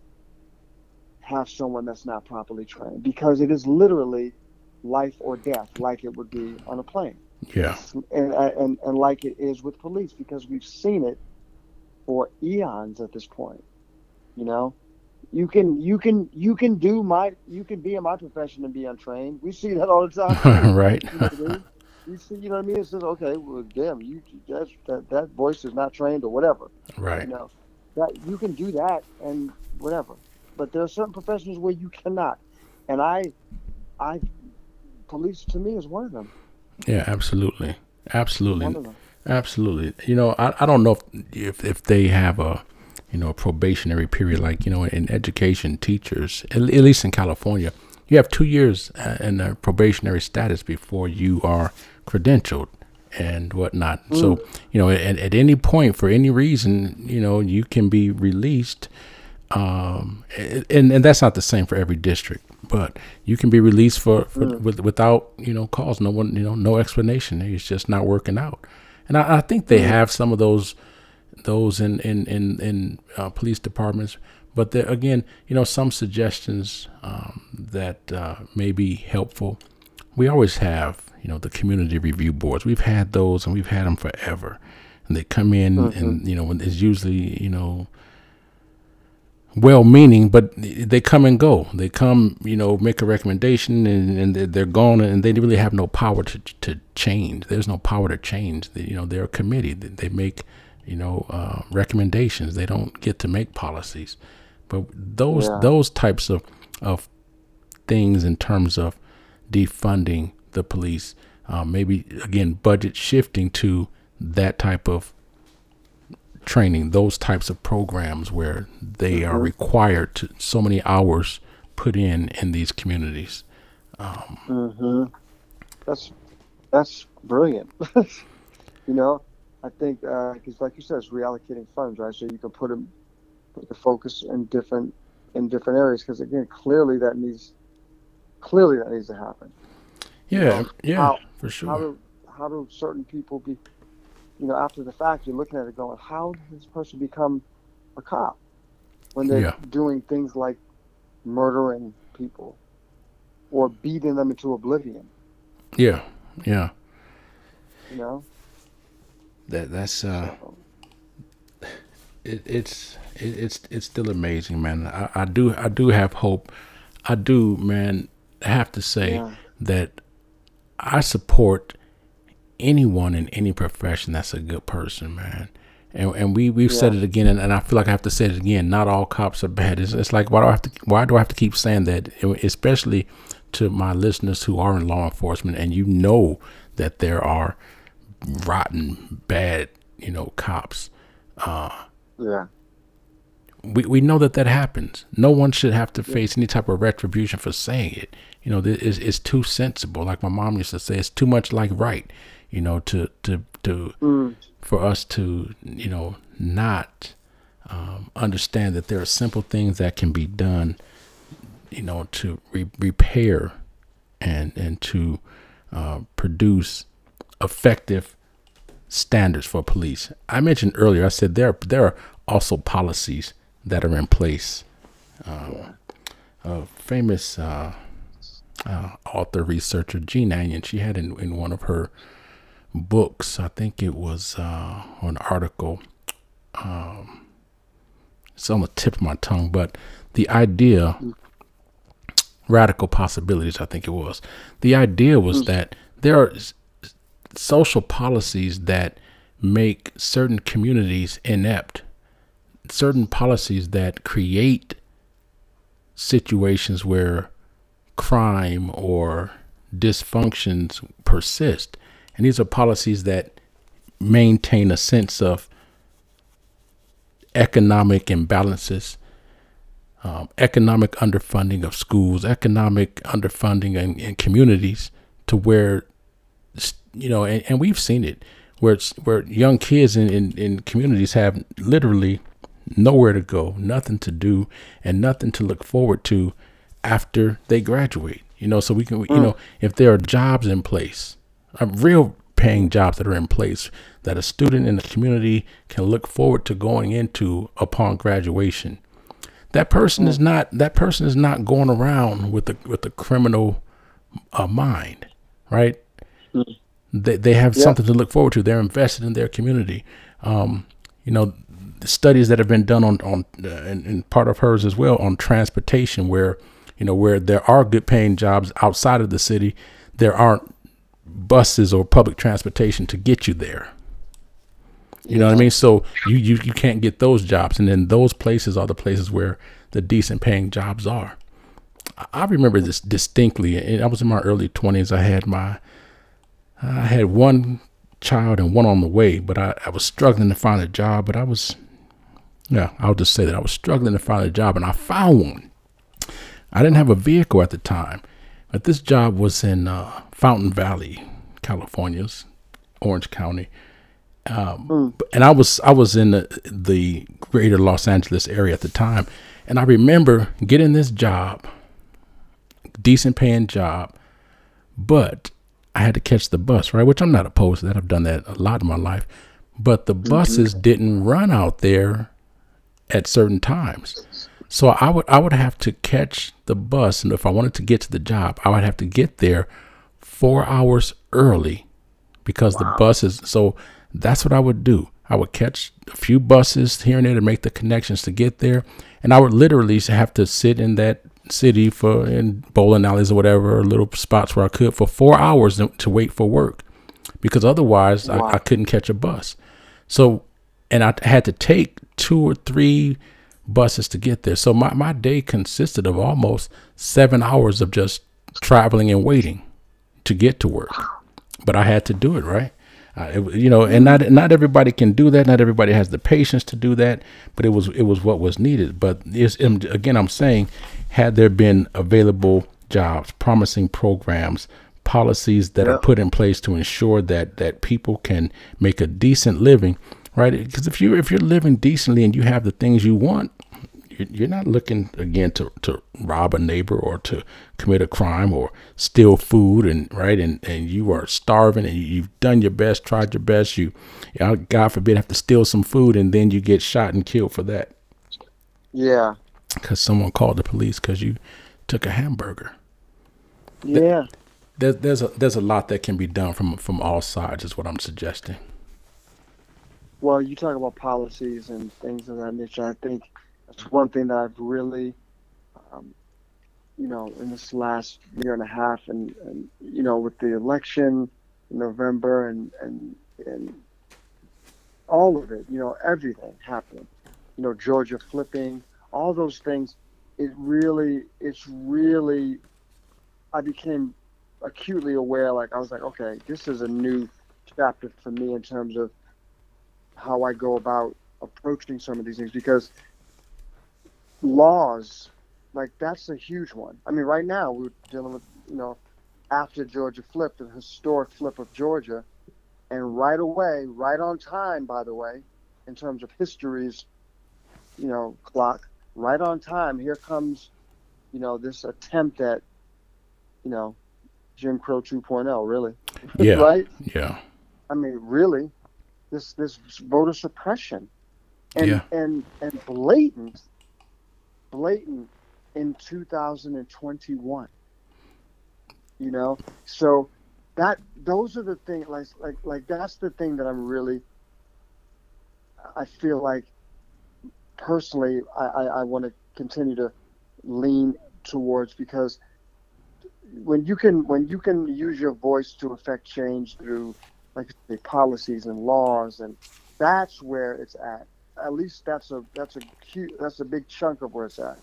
have someone that's not properly trained because it is literally life or death like it would be on a plane. Yeah. and and, and like it is with police because we've seen it for eons at this point you know? You can you can you can do my you can be in my profession and be untrained. We see that all the time. *laughs* Right. You know what I mean? You see, you know what I mean? It says, okay, well, damn, you that's, that that voice is not trained or whatever. right. You know, that you can do that and whatever. But there are certain professions where you cannot, and I, I, police to me is one of them. Yeah, absolutely, absolutely, One of them. absolutely. You know, I, I don't know if, if if they have a you know a probationary period like you know in education teachers at, at least in California you have two years uh, in a probationary status before you are credentialed and whatnot. So you know at, at any point for any reason you know you can be released um, and and that's not the same for every district, but you can be released for, for with, without you know cause, no one you know no explanation. It's just not working out, and I, I think they have some of those those in in in, in uh, police departments. But there, again, you know, some suggestions um, that uh, may be helpful. We always have, you know, the community review boards. We've had those, and we've had them forever. And they come in, Mm-hmm. and you know, when it's usually, you know, well-meaning, but they come and go. They come, you know, make a recommendation, and, and they're, gone, and they really have no power to to change. There's no power to change. You know, they're a committee. They, they make, you know, uh, recommendations. They don't get to make policies. But those Yeah. those types of of things in terms of defunding the police, uh, maybe again budget shifting to that type of training, those types of programs where they are required to so many hours put in in these communities. hmm That's that's brilliant. *laughs* you know, I think because, like you said, it's reallocating funds, right? So you can put them, put the focus in different in different areas. Because again, clearly that needs clearly that needs to happen. Yeah, yeah, how- for sure. How do how do certain people be, you know, after the fact, you're looking at it going, how did this person become a cop when they're Yeah. doing things like murdering people or beating them into oblivion? yeah, yeah. You know. That that's uh, it, it's it, it's it's still amazing, man. I, I do I do have hope. I do, man. I have to say Yeah. that I support anyone in any profession that's a good person, man. And and we we've said it again, and, and I feel like I have to say it again. Not all cops are bad. It's, it's like why do I have to why do I have to keep saying that? Especially to my listeners who are in law enforcement, and you know that there are rotten, bad, you know, cops. Uh, yeah. We we know that that happens. No one should have to face any type of retribution for saying it. You know, it's, it's too sensible. Like my mom used to say, it's too much like right. You know, to to to for us to you know not um, understand that there are simple things that can be done. You know, to re- repair and and to uh, produce effective standards for police. I mentioned earlier. I said there there are also policies that are in place. Um, a famous uh, uh, author researcher Jean Anyon, she had in, in one of her books, I think it was uh, an article. Um, it's on the tip of my tongue, but the idea, radical possibilities, I think it was. The idea was that there are social policies that make certain communities inept, certain policies that create situations where crime or dysfunctions persist. And these are policies that maintain a sense of economic imbalances, um, economic underfunding of schools, economic underfunding in, in communities to where, you know, and, and we've seen it where where young kids in, in, in communities have literally nowhere to go, nothing to do, and nothing to look forward to after they graduate. You know, so we can, you know, if there are jobs in place, uh, real paying jobs that are in place that a student in the community can look forward to going into upon graduation. That person is not that person is not going around with the with the criminal uh, mind, right? They they have something to look forward to. They're invested in their community. Um, you know, the studies that have been done on on uh, and, and part of hers as well on transportation, where you know where there are good paying jobs outside of the city, there aren't buses or public transportation to get you there. You know what I mean? So you, you you can't get those jobs, and then those places are the places where the decent paying jobs are. I- remember this distinctly. and I was in my early twenties. I had my I had one child and one on the way, but I, I was struggling to find a job. But I was, yeah, I'll just say that I was struggling to find a job, and I found one. I didn't have a vehicle at the time, but this job was in uh, Fountain Valley, California's Orange County. Um, and I was I was in the, the greater Los Angeles area at the time, and I remember getting this job, decent paying job, but I had to catch the bus, right? Which I'm not opposed to that. I've done that a lot in my life. but the buses didn't run out there at certain times. So I would I would have to catch the bus, and if I wanted to get to the job, I would have to get there four hours early because the buses. So that's what I would do. I would catch a few buses here and there to make the connections to get there, and I would literally have to sit in that city for in bowling alleys or whatever, little spots where I could for four hours to, wait for work, because otherwise I, I couldn't catch a bus. So, and I had to take two or three buses to get there. So my, my day consisted of almost seven hours of just traveling and waiting to get to work. But I had to do it, right? Uh, it, you know, and not not everybody can do that. Not everybody has the patience to do that. But it was it was what was needed. But it's, again, I'm saying, had there been available jobs, promising programs, policies that are put in place to ensure that that people can make a decent living, right? Because if you if you're living decently and you have the things you want, you're, not looking again to, to rob a neighbor or to commit a crime or steal food and right and, and you are starving and you've done your best, tried your best. You, you God forbid, have to steal some food and then you get shot and killed for that Yeah. because someone called the police because you took a hamburger. Yeah. There's there's a there's a lot that can be done from from all sides is what I'm suggesting. Well, you talk about policies and things of that nature. I think that's one thing that I've really, um, you know, in this last year and a half, and, and you know, with the election in November and and and all of it, you know, everything happening, you know, Georgia flipping, all those things. It really, it's really, I became acutely aware. Like I was like, okay, this is a new chapter for me in terms of how I go about approaching some of these things because laws, like that's a huge one. I mean, right now we're dealing with, you know, after Georgia flipped, the historic flip of Georgia, and right away, right on time, by the way, in terms of history's, you know, clock, right on time. Here comes, you know, this attempt at, you know, Jim Crow 2.0, really. *laughs* Yeah. right? Yeah. I mean, really, this this voter suppression, and Yeah. and and blatant, blatant in 2021. You know, so that those are the things like like like that's the thing that I'm really. I feel like, personally, I I, I want to continue to lean towards because when you can when you can use your voice to affect change through like say, policies and laws and that's where it's at at least that's a that's a cute that's a big chunk of where it's at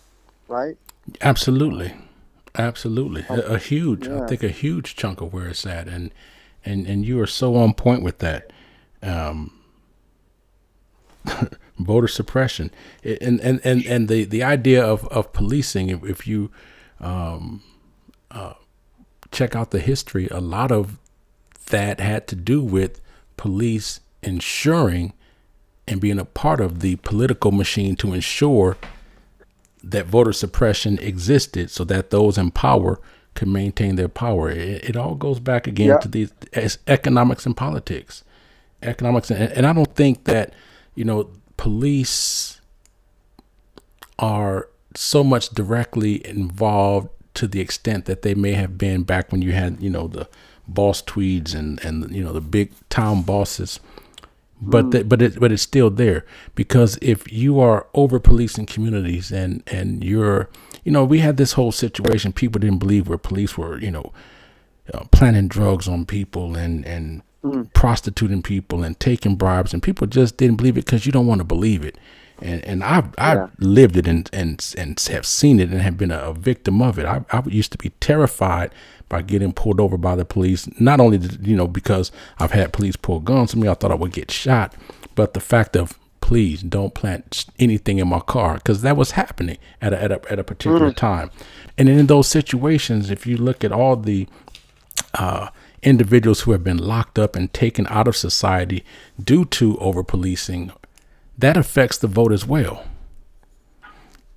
right Absolutely, absolutely, a, a huge, I think a huge chunk of where it's at, and and and you are so on point with that. Um, *laughs* voter suppression, and and and and the the idea of of policing. If, if you um, uh, check out the history, a lot of that had to do with police ensuring and being a part of the political machine to ensure that voter suppression existed so that those in power could maintain their power. It, it all goes back again Yeah. to these as economics and politics. Economics, and, and I don't think that, you know, police are so much directly involved to the extent that they may have been back when you had, you know, the boss tweeds and, and you know, the big town bosses but the, but it but it's still there. Because if you are over policing communities and and you're you know we had this whole situation. People didn't believe where police were you know uh, planting drugs on people and and prostituting people and taking bribes. And people just didn't believe it because you don't want to believe it and and I've I've Yeah. lived it and and and have seen it and have been a, victim of it. I I used to be terrified by getting pulled over by the police. Not only did, you know because I've had police pull guns on me, I thought I would get shot, but the fact of please don't plant anything in my car because that was happening at a, at a at a particular time. And in those situations, if you look at all the uh, individuals who have been locked up and taken out of society due to over policing, that affects the vote as well.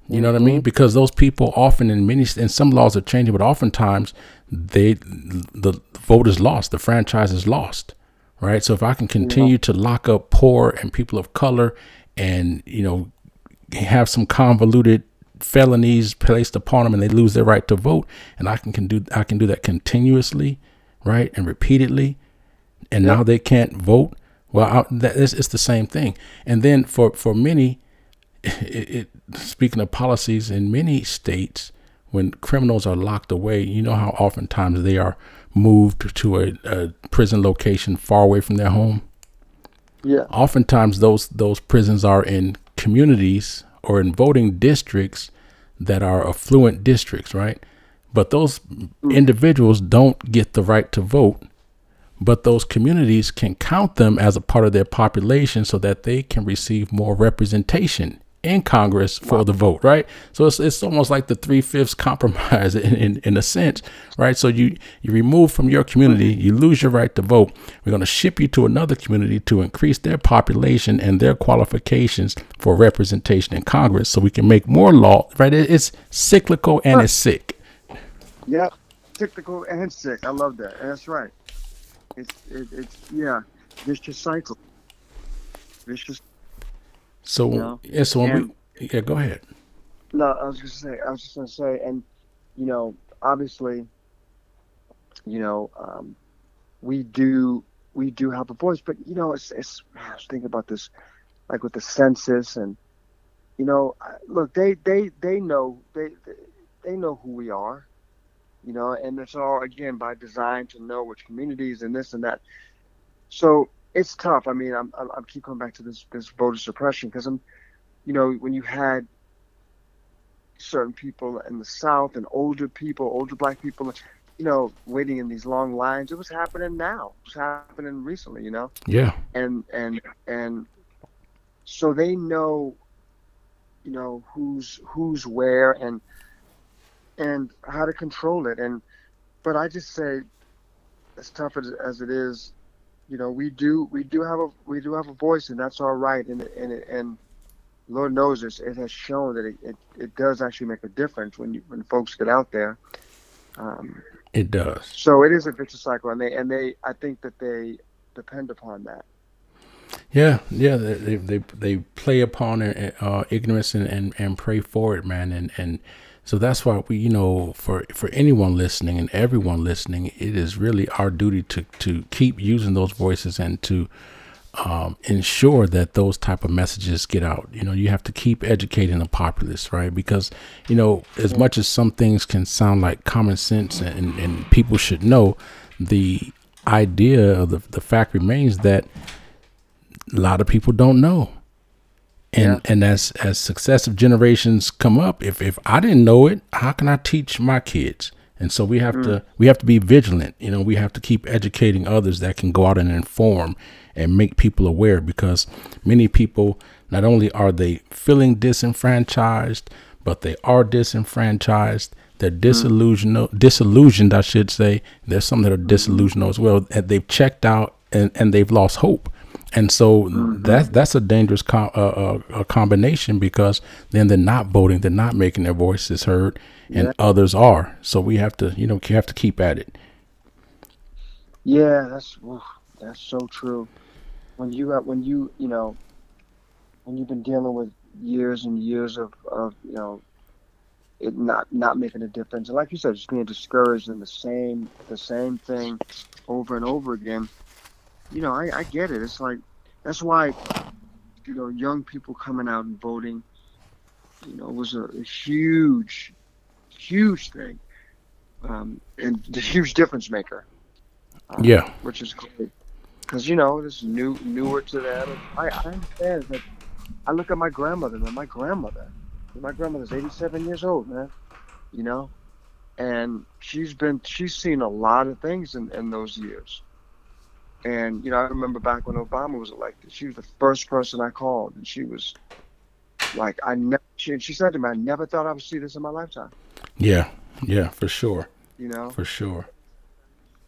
You know what I mean? Mm-hmm. Because those people often in many and some laws are changing, but oftentimes they the vote is lost, the franchise is lost, right? So if I can continue to lock up poor and people of color and, you know, have some convoluted felonies placed upon them and they lose their right to vote and I can, can do I can do that continuously, right? And repeatedly and now they can't vote. Well, I, that is, it's the same thing. And then for for many it, it, speaking of policies in many states, when criminals are locked away, you know how oftentimes they are moved to a, a prison location far away from their home. Yeah. Oftentimes, those those prisons are in communities or in voting districts that are affluent districts, right? But those mm. individuals don't get the right to vote. But those communities can count them as a part of their population so that they can receive more representation in Congress for wow. the vote, right? So it's, it's almost like the three fifths *laughs* compromise in, in, in, a sense, right? So you, you remove from your community, you lose your right to vote. We're going to ship you to another community to increase their population and their qualifications for representation in Congress so we can make more law, right? It, it's cyclical and it's sick. Yep, cyclical and sick. I love that. That's right. It's, it, it's yeah, vicious cycle. Vicious so you know? yeah, so and, we, yeah, go ahead. No, I was just say I was just gonna say, and you know, obviously, you know, um, we do we do have a voice, but you know, it's, it's I was thinking about this, like with the census, and you know, look, they they they know they they know who we are, you know, and it's all again by design to know which communities and this and that. So it's tough. I mean, I'm, I'm, keep coming back to this this voter suppression because I'm, you know, when you had certain people in the South and older people, older black people, you know, waiting in these long lines. It was happening now. It was happening recently. You know. Yeah. And and and so they know, you know, who's who's where and and how to control it. And but I just say, as tough as, as it is, you know, we do we do have a we do have a voice, and that's all right. And and and Lord knows this, it has shown that it, it, it does actually make a difference when you when folks get out there. Um, it does. So it is a vicious cycle, and they and they I think that they depend upon that. Yeah, yeah, they they they play upon uh, ignorance and, and and pray for it, man, and and so that's why we, you know, for for anyone listening and everyone listening, it is really our duty to to keep using those voices and to um, ensure that those type of messages get out. You know, you have to keep educating the populace, right? Because you know, as much as some things can sound like common sense and, and people should know, the idea of the the fact remains that a lot of people don't know and yeah. and as as successive generations come up if if i didn't know it how can i teach my kids and so we have mm. to we have to be vigilant you know we have to keep educating others that can go out and inform and make people aware because many people not only are they feeling disenfranchised but they are disenfranchised they're mm. disillusioned mm. disillusioned i should say there's some that are disillusioned as well and they've checked out and, and they've lost hope and so mm-hmm. that that's a dangerous com- uh, uh, a combination because then they're not voting, they're not making their voices heard, and yeah. others are. So we have to, you know, you have to keep at it. Yeah, that's oof, that's so true. When you uh, when you you know when you've been dealing with years and years of, of you know it not not making a difference, and like you said, just being discouraged in the same the same thing over and over again you know, I, I get it. It's like that's why you know young people coming out and voting, you know, was a, a huge, huge thing, um, and the huge difference maker. Um, yeah, which is great because you know this is new, newer to them. I, I understand that. I look at my grandmother, man. My grandmother, my grandmother's 87 years old, man. You know, and she's been she's seen a lot of things in, in those years and you know, I remember back when Obama was elected, she was the first person I called, and she was like, "I never." She, she said to me, "I never thought I would see this in my lifetime." Yeah, yeah, for sure. You know, for sure.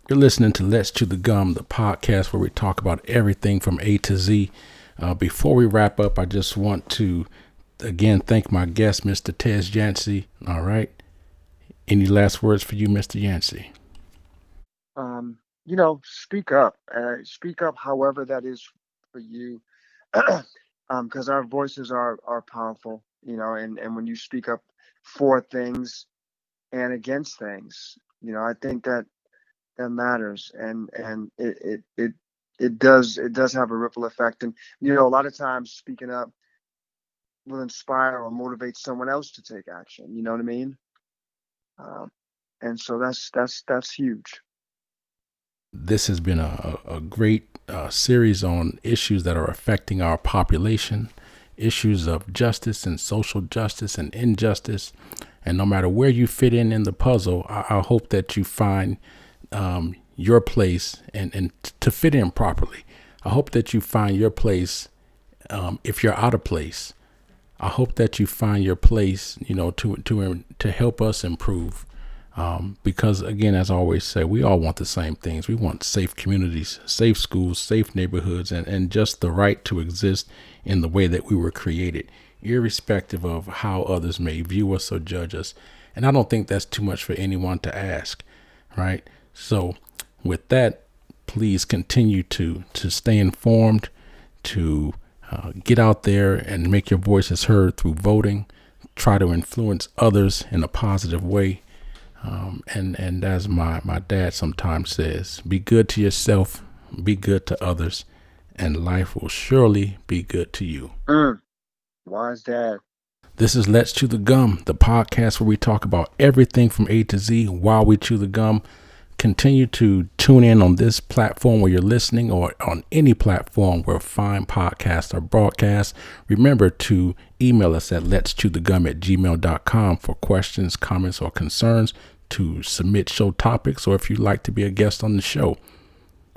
You're listening to Let's Chew the Gum, the podcast where we talk about everything from A to Z. Uh, before we wrap up, I just want to again thank my guest, Mr. Tez Yancey. All right. Any last words for you, Mr. Yancey? Um, you know, speak up. Uh, speak up, however that is for you, because *clears throat* um, our voices are are powerful. You know, and and when you speak up for things and against things, you know, I think that that matters, and and it it it it does it does have a ripple effect, and you know, a lot of times speaking up will inspire or motivate someone else to take action. You know what I mean? Um, and so that's that's that's huge. This has been a, a great uh, series on issues that are affecting our population, issues of justice and social justice and injustice. And no matter where you fit in in the puzzle, I, I hope that you find um, your place and, and to fit in properly. I hope that you find your place um, if you're out of place. I hope that you find your place, you know, to to to help us improve. Um, because again, as I always say, we all want the same things. We want safe communities, safe schools, safe neighborhoods, and, and just the right to exist in the way that we were created, irrespective of how others may view us or judge us. And I don't think that's too much for anyone to ask, right? So, with that, please continue to to stay informed, to uh, get out there and make your voices heard through voting. Try to influence others in a positive way. Um, and and as my my dad sometimes says, be good to yourself, be good to others, and life will surely be good to you. Mm. is that? This is Let's Chew the Gum, the podcast where we talk about everything from A to Z while we chew the gum continue to tune in on this platform where you're listening or on any platform where fine podcasts are broadcast. Remember to email us at let's chew the gum at gmail.com for questions, comments, or concerns to submit show topics or if you'd like to be a guest on the show.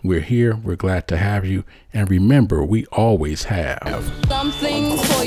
We're here. We're glad to have you. And remember, we always have something for